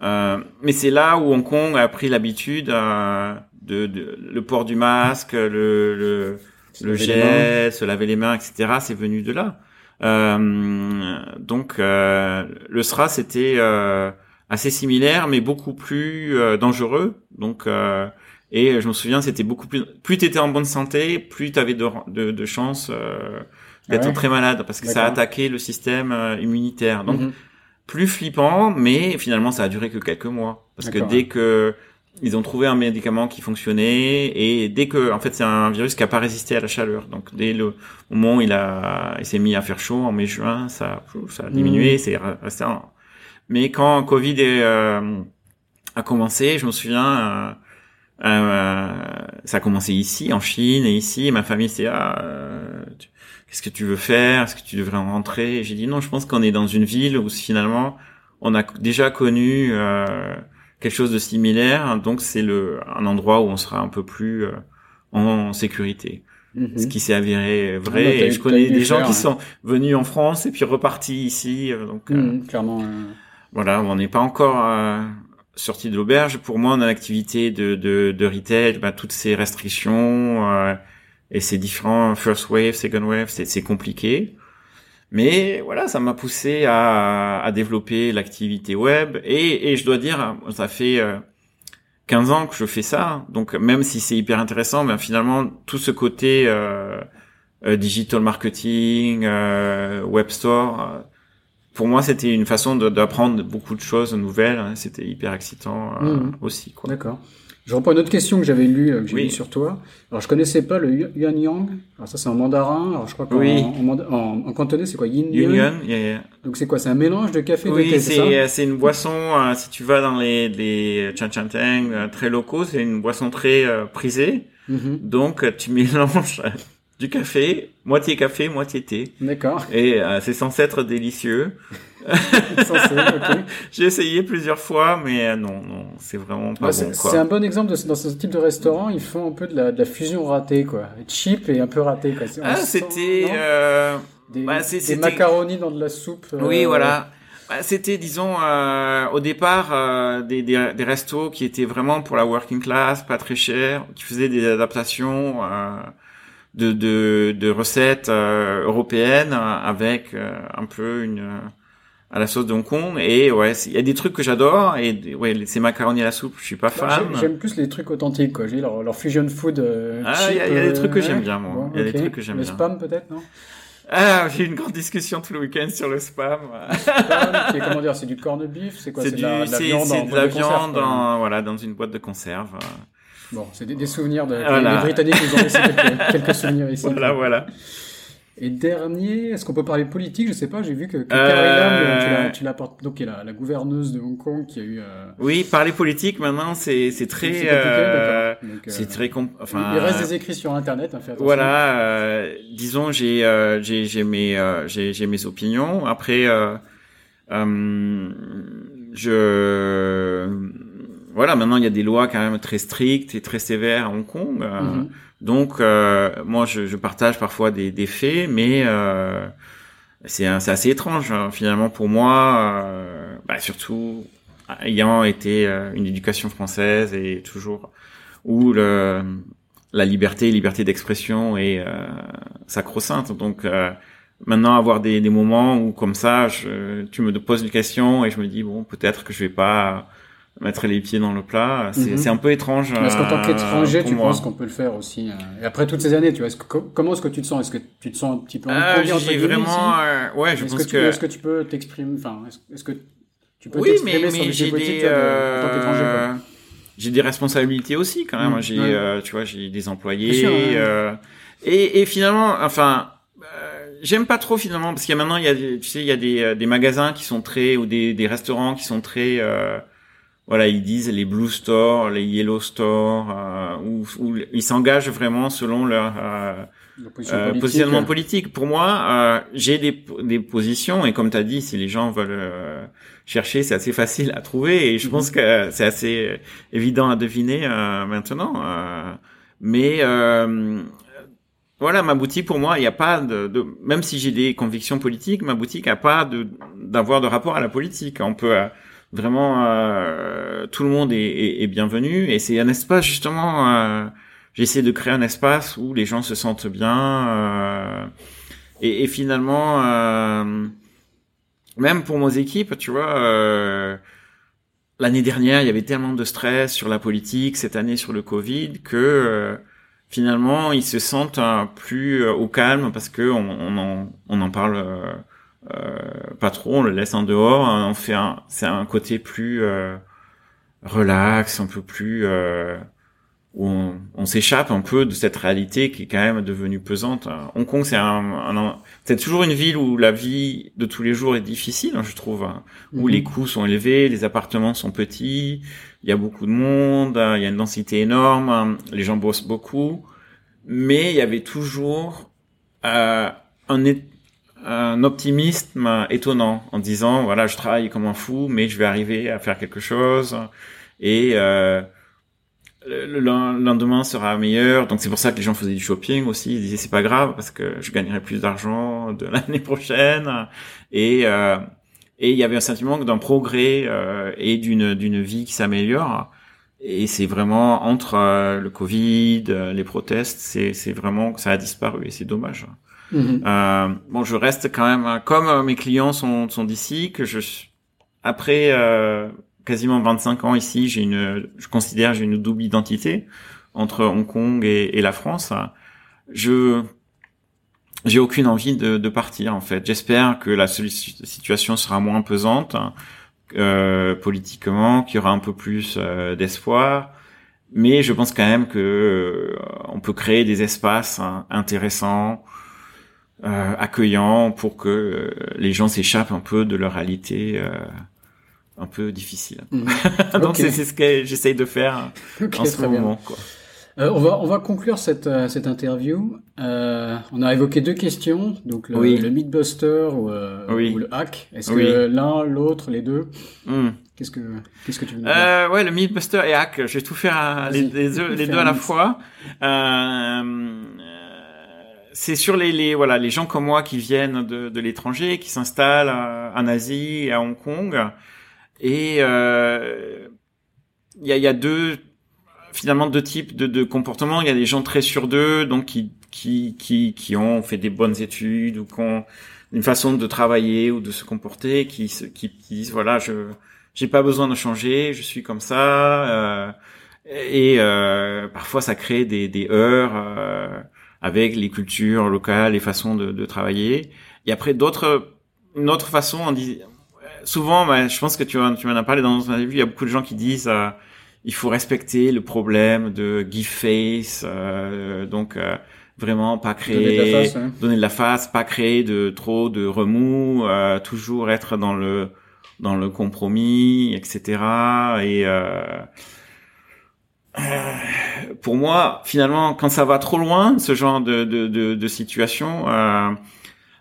[SPEAKER 2] euh, mais c'est là où Hong Kong a pris l'habitude euh, de, de le port du masque, le, le
[SPEAKER 1] Se
[SPEAKER 2] le gel, se laver les mains, etc. C'est venu de là. Euh, donc euh, le SRAS c'était euh, assez similaire, mais beaucoup plus euh, dangereux. Donc euh, et je me souviens, c'était beaucoup plus. Plus t'étais en bonne santé, plus t'avais de, de, de chances euh, d'être
[SPEAKER 1] Ah ouais
[SPEAKER 2] très malade parce que ça attaquait le système euh, immunitaire. Donc
[SPEAKER 1] Mhm.
[SPEAKER 2] plus flippant, mais finalement ça a duré que quelques mois parce que dès que ils ont trouvé un médicament qui fonctionnait et dès que en fait c'est un virus qui a pas résisté à la chaleur donc dès le moment où il a il s'est mis à faire chaud en mai juin ça ça a diminué
[SPEAKER 1] Mhm.
[SPEAKER 2] c'est resté un- mais quand Covid est, euh, a commencé je me souviens euh, ça a commencé ici, en Chine et ici. Et ma famille c'est ah, qu'est-ce que tu veux faire? Est-ce que tu devrais en rentrer? J'ai dit non, je pense qu'on est dans une ville où finalement on a déjà connu quelque chose de similaire, donc c'est le un endroit où on sera un peu plus en sécurité. Mhm. Ce qui s'est avéré vrai. Ah bah, et je connais des gens qui sont venus en France et puis repartis ici. Euh, donc,
[SPEAKER 1] euh, mhm, clairement.
[SPEAKER 2] Voilà, on n'est pas encore euh, sorti de l'auberge. Pour moi, on a l'activité de, de, de retail, bah, toutes ces restrictions euh, et ces différents first wave, second wave, c'est compliqué. Mais voilà, ça m'a poussé à, à développer l'activité web et, et je dois dire, ça fait 15 ans que je fais ça, donc même si c'est hyper intéressant, ben finalement tout ce côté euh, euh digital marketing, euh, web store, euh, pour moi c'était une façon d'apprendre beaucoup de choses nouvelles. Hein, c'était hyper excitant euh, mmh. aussi.
[SPEAKER 1] D'accord. Je reprends une autre question que j'avais lue, euh, que j'ai oui. sur toi. Alors, je connaissais pas le Yuan Yang. Alors, ça, c'est en mandarin. Alors, je crois qu'en oui. en, en, en, cantonais, c'est quoi? Yin
[SPEAKER 2] Yuan yeah, yeah.
[SPEAKER 1] Donc, c'est quoi? C'est un mélange de café et
[SPEAKER 2] oui,
[SPEAKER 1] de thé,
[SPEAKER 2] c'est c'est une boisson, euh, si tu vas dans les, les Tang, euh, très locaux, c'est une boisson très euh, prisée. Mm -hmm. Donc, tu mélanges du café, moitié café, moitié thé.
[SPEAKER 1] D'accord.
[SPEAKER 2] Et c'est censé être délicieux. J'ai essayé plusieurs fois, mais euh, non, non, c'est vraiment pas bon.
[SPEAKER 1] C'est un bon exemple de, dans ce type de restaurant. Ils font un peu de la, de la fusion ratée, quoi. Cheap et un peu raté, quoi.
[SPEAKER 2] Ah, c'était euh,
[SPEAKER 1] des, bah, des macaronis dans de la soupe.
[SPEAKER 2] Euh... Oui, voilà. Bah, c'était, disons, euh, au départ, euh, des, des, des, restos qui étaient vraiment pour la working class, pas très chers, qui faisaient des adaptations de, de, de, recettes européennes avec un peu une à la sauce de Hong Kong. Et ouais il y a des trucs que j'adore. Et ouais ces macaronis à la soupe je suis pas fan.
[SPEAKER 1] j'aime plus les trucs authentiques quoi. J'ai leur, leur fusion food euh,
[SPEAKER 2] ah il y, y, a des trucs que euh, j'aime bien moi. Il y a okay. des trucs que j'aime bien.
[SPEAKER 1] le spam peut-être non?
[SPEAKER 2] Ah, j'ai eu une grande discussion tout le week-end sur le spam.
[SPEAKER 1] spam comment dire, c'est du corned beef, c'est quoi?
[SPEAKER 2] C'est de, la, de la viande,
[SPEAKER 1] C'est
[SPEAKER 2] de la viande dans, voilà, dans une boîte de conserve.
[SPEAKER 1] Bon, c'est des, des, souvenirs de voilà. les Britanniques nous ont laissé quelques, quelques souvenirs ici.
[SPEAKER 2] Voilà, voilà.
[SPEAKER 1] Et dernier, est-ce qu'on peut parler politique? Je sais pas. J'ai vu que, que euh... tu l'apportes, donc qui est la, la, gouverneuse de Hong Kong, qui a eu. Euh...
[SPEAKER 2] Oui, parler politique maintenant, c'est c'est très. C'est euh... très
[SPEAKER 1] enfin. Il reste des écrits sur Internet. Hein,
[SPEAKER 2] voilà, euh, disons, j'ai euh, j'ai j'ai mes euh, j'ai j'ai mes opinions. Après, je voilà, maintenant il y a des lois quand même très strictes et très sévères à Hong Kong. Mm -hmm. Donc, euh, moi, je, je, partage parfois des, des faits, mais euh, c'est assez étrange hein, finalement pour moi, euh, bah, surtout ayant été une éducation française et toujours où le, la liberté, liberté d'expression est euh, sacro-sainte. Donc euh, maintenant avoir des, des, moments où comme ça, je, tu me poses une question et je me dis bon, peut-être que je vais pas mettre les pieds dans le plat. C'est mm -hmm. un peu étrange.
[SPEAKER 1] Est-ce qu'en tant qu'étranger, tu moi. penses qu'on peut le faire aussi euh, Et après toutes ces années, tu vois, est -ce que, comment est-ce que tu te sens? Est-ce que tu te sens un petit peu
[SPEAKER 2] euh, J'ai vraiment, euh, ouais, je
[SPEAKER 1] est
[SPEAKER 2] pense
[SPEAKER 1] que,
[SPEAKER 2] que...
[SPEAKER 1] Est-ce que tu peux t'exprimer Enfin, est-ce que tu peux
[SPEAKER 2] oui, t'exprimer mais, mais sur des des, euh... en tant qu'étranger J'ai des responsabilités aussi quand même. Mmh, j'ai, ouais. euh, tu vois, j'ai des employés. Sûr, ouais. euh, et, et, finalement, enfin, euh, j'aime pas trop finalement parce qu'il y a maintenant, il y a, tu sais, il y a des, des magasins qui sont très ou des, des restaurants qui sont très voilà, ils disent les blue stores, les yellow stores, euh, où, où, ils s'engagent vraiment selon leur euh, position euh, politique. positionnement politique. Pour moi, euh, j'ai des, des positions et comme tu as dit, si les gens veulent euh, chercher, c'est assez facile à trouver et je mm -hmm. pense que c'est assez évident à deviner maintenant. mais voilà, ma boutique pour moi, il n'y a pas de, de même si j'ai des convictions politiques, ma boutique n'a pas de d'avoir de rapport à la politique. On peut Vraiment, euh, tout le monde est, est, est bienvenu et c'est un espace justement. Euh, J'essaie de créer un espace où les gens se sentent bien euh, et, et, finalement, euh, même pour nos équipes, tu vois. Euh, l'année dernière, il y avait tellement de stress sur la politique, cette année sur le Covid, que finalement, ils se sentent plus au calme parce que on, on, en, on en parle euh, pas trop, on le laisse en dehors, hein, on fait un, c'est un côté plus euh, relax, un peu plus, euh, où on, s'échappe un peu de cette réalité qui est quand même devenue pesante. Hong Kong, c'est un, c'est toujours une ville où la vie de tous les jours est difficile, hein, je trouve, hein, où mhm. les coûts sont élevés, les appartements sont petits, il y a beaucoup de monde, il y a une densité énorme, les gens bossent beaucoup, mais il y avait toujours euh, un, un optimisme étonnant en disant voilà je travaille comme un fou mais je vais arriver à faire quelque chose. Et euh, le lendemain sera meilleur. Donc c'est pour ça que les gens faisaient du shopping aussi. Ils disaient c'est pas grave parce que je gagnerai plus d'argent de l'année prochaine. Et euh, et il y avait un sentiment d'un progrès euh, et d'une d'une vie qui s'améliore. Et c'est vraiment entre euh, le Covid les protestes c'est c'est vraiment ça a disparu. Et c'est dommage Mhm. Euh, bon, je reste quand même, hein, comme euh, mes clients sont, sont d'ici, que je après euh, quasiment 25 ans ici, j'ai une, je considère j'ai une double identité entre Hong Kong et, et la France. Je j'ai aucune envie de, de, partir en fait. J'espère que la situation sera moins pesante euh, politiquement, qu'il y aura un peu plus euh, d'espoir. Mais je pense quand même que euh, on peut créer des espaces hein, intéressants euh, accueillant pour que euh, les gens s'échappent un peu de leur réalité euh, un peu difficile. Mhm. Donc c'est ce que j'essaye de faire en ce moment. Quoi.
[SPEAKER 1] On va on va conclure cette cette interview. On a évoqué deux questions, donc le, oui. le Mythbuster ou, oui. ou le hack. Est-ce que l'un, l'autre, les deux hmm. Qu'est-ce que qu'est-ce que tu veux dire
[SPEAKER 2] euh, Ouais, le Mythbuster et hack. Je vais tout faire les, les, deux, les deux à la fois. Euh, c'est sur les, les, voilà les gens comme moi qui viennent de, de l'étranger, qui s'installent en Asie à Hong Kong. Et euh, il y, a, y a deux finalement deux types de, de comportements. Il y a des gens très sur d'eux, donc qui, qui qui qui ont fait des bonnes études ou qui ont une façon de travailler ou de se comporter, qui qui, qui disent voilà je j'ai pas besoin de changer, je suis comme ça. Euh, et euh, parfois ça crée des, des heurts. Euh, avec les cultures locales, les façons de, de travailler. Et après d'autres, une autre façon, on dit souvent, bah, je pense que tu, tu m'en as parlé dans ton avis, il y a beaucoup de gens qui disent euh, il faut respecter le problème de give face, euh, donc euh, vraiment pas créer, donner de, la face, hein. donner de la face, pas créer de trop de remous, euh, toujours être dans le dans le compromis, etc. Et euh, pour moi, finalement, quand ça va trop loin, ce genre de, de, de, de situation, euh,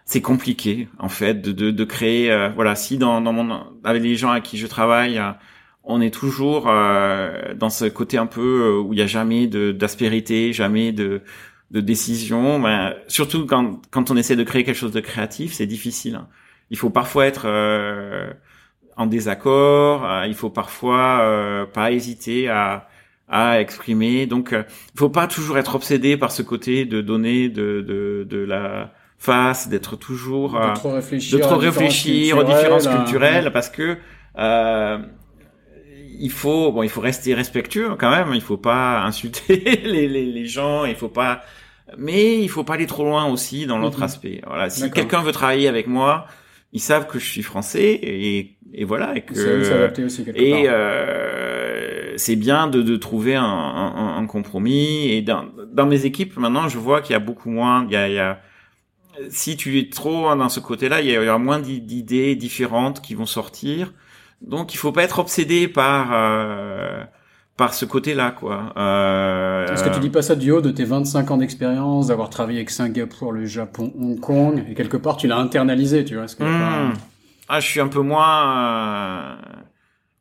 [SPEAKER 2] c'est compliqué en fait de, de, créer. Euh, voilà, si dans, dans mon avec les gens avec qui je travaille, euh, on est toujours dans ce côté un peu où il y a jamais d'aspérité, jamais de de décision. Ben, surtout quand quand on essaie de créer quelque chose de créatif, c'est difficile. Hein. Il faut parfois être en désaccord. il faut parfois pas hésiter à à exprimer. Donc, euh, il faut pas toujours être obsédé par ce côté de donner de, de, de la face, d'être toujours
[SPEAKER 1] de euh, trop réfléchir,
[SPEAKER 2] de trop réfléchir aux différences culturelles, parce que euh, il faut bon, il faut rester respectueux quand même. Il faut pas insulter les, les, les gens. Il faut pas, mais il faut pas aller trop loin aussi dans l'autre mhm. aspect. Voilà, si quelqu'un veut travailler avec moi, ils savent que je suis français et, et voilà et que et euh, c'est bien de, de trouver un, un, un, compromis et dans, dans mes équipes maintenant je vois qu'il y a beaucoup moins il y a, il y a si tu es trop dans ce côté-là il y aura moins d'idées différentes qui vont sortir donc il faut pas être obsédé par euh, par ce côté-là, quoi. Euh...
[SPEAKER 1] Est-ce que tu dis pas ça du haut de tes 25 ans d'expérience, d'avoir travaillé avec Singapour, le Japon, Hong Kong, et quelque part tu l'as internalisé, tu vois ce que
[SPEAKER 2] mmh. Ah, je suis un peu moins. Euh...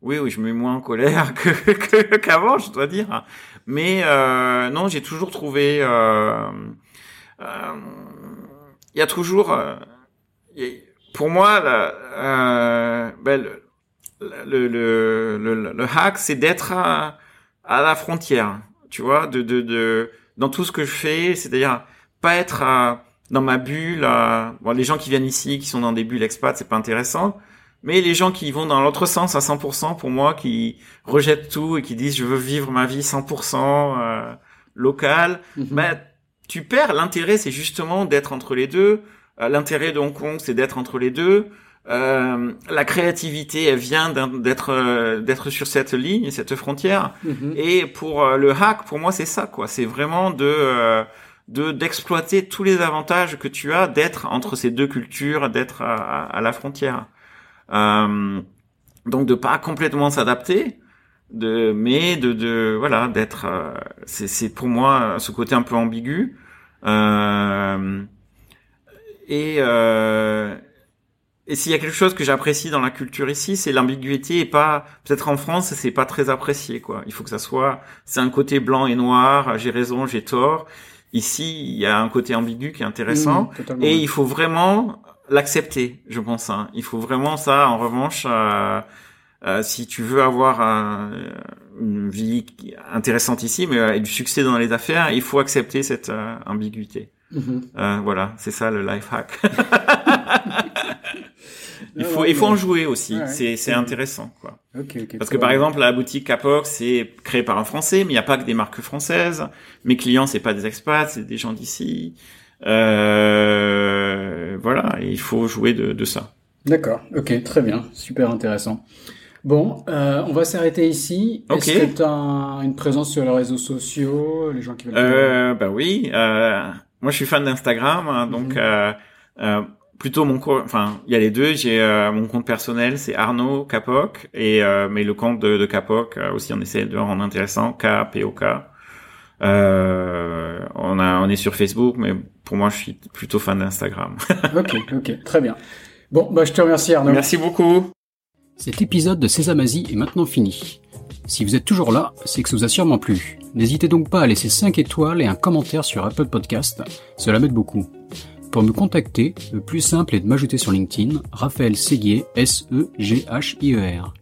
[SPEAKER 2] Oui, oui, je me mets moins en colère que qu'avant, je dois dire. Mais euh, non, j'ai toujours trouvé. Euh... Il euh, y a toujours. Euh, pour moi, la, ben, le, le, le, le, hack, c'est d'être à la frontière, tu vois, de, de, de dans tout ce que je fais, c'est-à-dire pas être dans ma bulle. bon, les gens qui viennent ici, qui sont dans des bulles expat, c'est pas intéressant. Mais les gens qui vont dans l'autre sens à 100% pour moi, qui rejettent tout et qui disent je veux vivre ma vie 100% euh, local, mm ben tu perds. L'intérêt, c'est justement d'être entre les deux. Euh, l'intérêt de Hong Kong, c'est d'être entre les deux. euh, la créativité elle vient d'être euh, d'être sur cette ligne, cette frontière. Mhm. Et pour euh, le hack, pour moi, c'est ça quoi. C'est vraiment de de d'exploiter tous les avantages que tu as d'être entre ces deux cultures, d'être à, à, la frontière. Donc de pas complètement s'adapter, de mais de de voilà d'être. c'est c'est pour moi ce côté un peu ambigu. et et s'il y a quelque chose que j'apprécie dans la culture ici, c'est l'ambiguïté et pas peut-être en France, c'est pas très apprécié quoi. Il faut que ça soit c'est un côté blanc et noir, j'ai raison, j'ai tort. Ici, il y a un côté ambigu qui est intéressant mmh, et il faut vraiment l'accepter, je pense. Hein. Il faut vraiment ça. En revanche, euh, euh, si tu veux avoir une vie intéressante ici, mais euh, du succès dans les affaires, il faut accepter cette ambiguïté. Mmh. voilà, c'est ça le life hack. il faut, il faut en jouer aussi. c'est, c'est intéressant, quoi. Parce que par exemple, la boutique Capoc, c'est créé par un Français, mais il n'y a pas que des marques françaises. Mes clients, c'est pas des expats, c'est des gens d'ici. Euh, voilà, il faut jouer de, de ça.
[SPEAKER 1] D'accord. Ok, très bien, super intéressant. Bon, euh, on va s'arrêter ici. Est-ce que tu as une présence sur les réseaux sociaux, les gens qui veulent
[SPEAKER 2] euh, Bah oui. Euh, moi, je suis fan d'Instagram, hein, donc. Euh, euh, plutôt mon compte, enfin il y a les deux. J'ai euh, mon compte personnel, c'est Arnaud Capoc, et euh, mais le compte de, de Capoc aussi, on essaie de le rendre intéressant, K P O K. Euh, on a, on est sur Facebook, mais pour moi, je suis plutôt fan d'Instagram.
[SPEAKER 1] ok, ok, très bien. Bon, bah je te remercie Arnaud.
[SPEAKER 2] Merci beaucoup.
[SPEAKER 1] Cet épisode de Sésame Asie est maintenant fini. Si vous êtes toujours là, c'est que ça vous a sûrement plu. N'hésitez donc pas à laisser 5 étoiles et un commentaire sur Apple Podcast, cela m'aide beaucoup. Pour me contacter, le plus simple est de m'ajouter sur LinkedIn, Raphaël Séguier, S-E-G-H-I-E-R.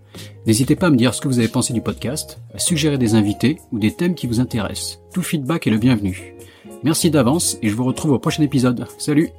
[SPEAKER 1] N'hésitez pas à me dire ce que vous avez pensé du podcast, à suggérer des invités ou des thèmes qui vous intéressent. Tout feedback est le bienvenu. Merci d'avance et je vous retrouve au prochain épisode. Salut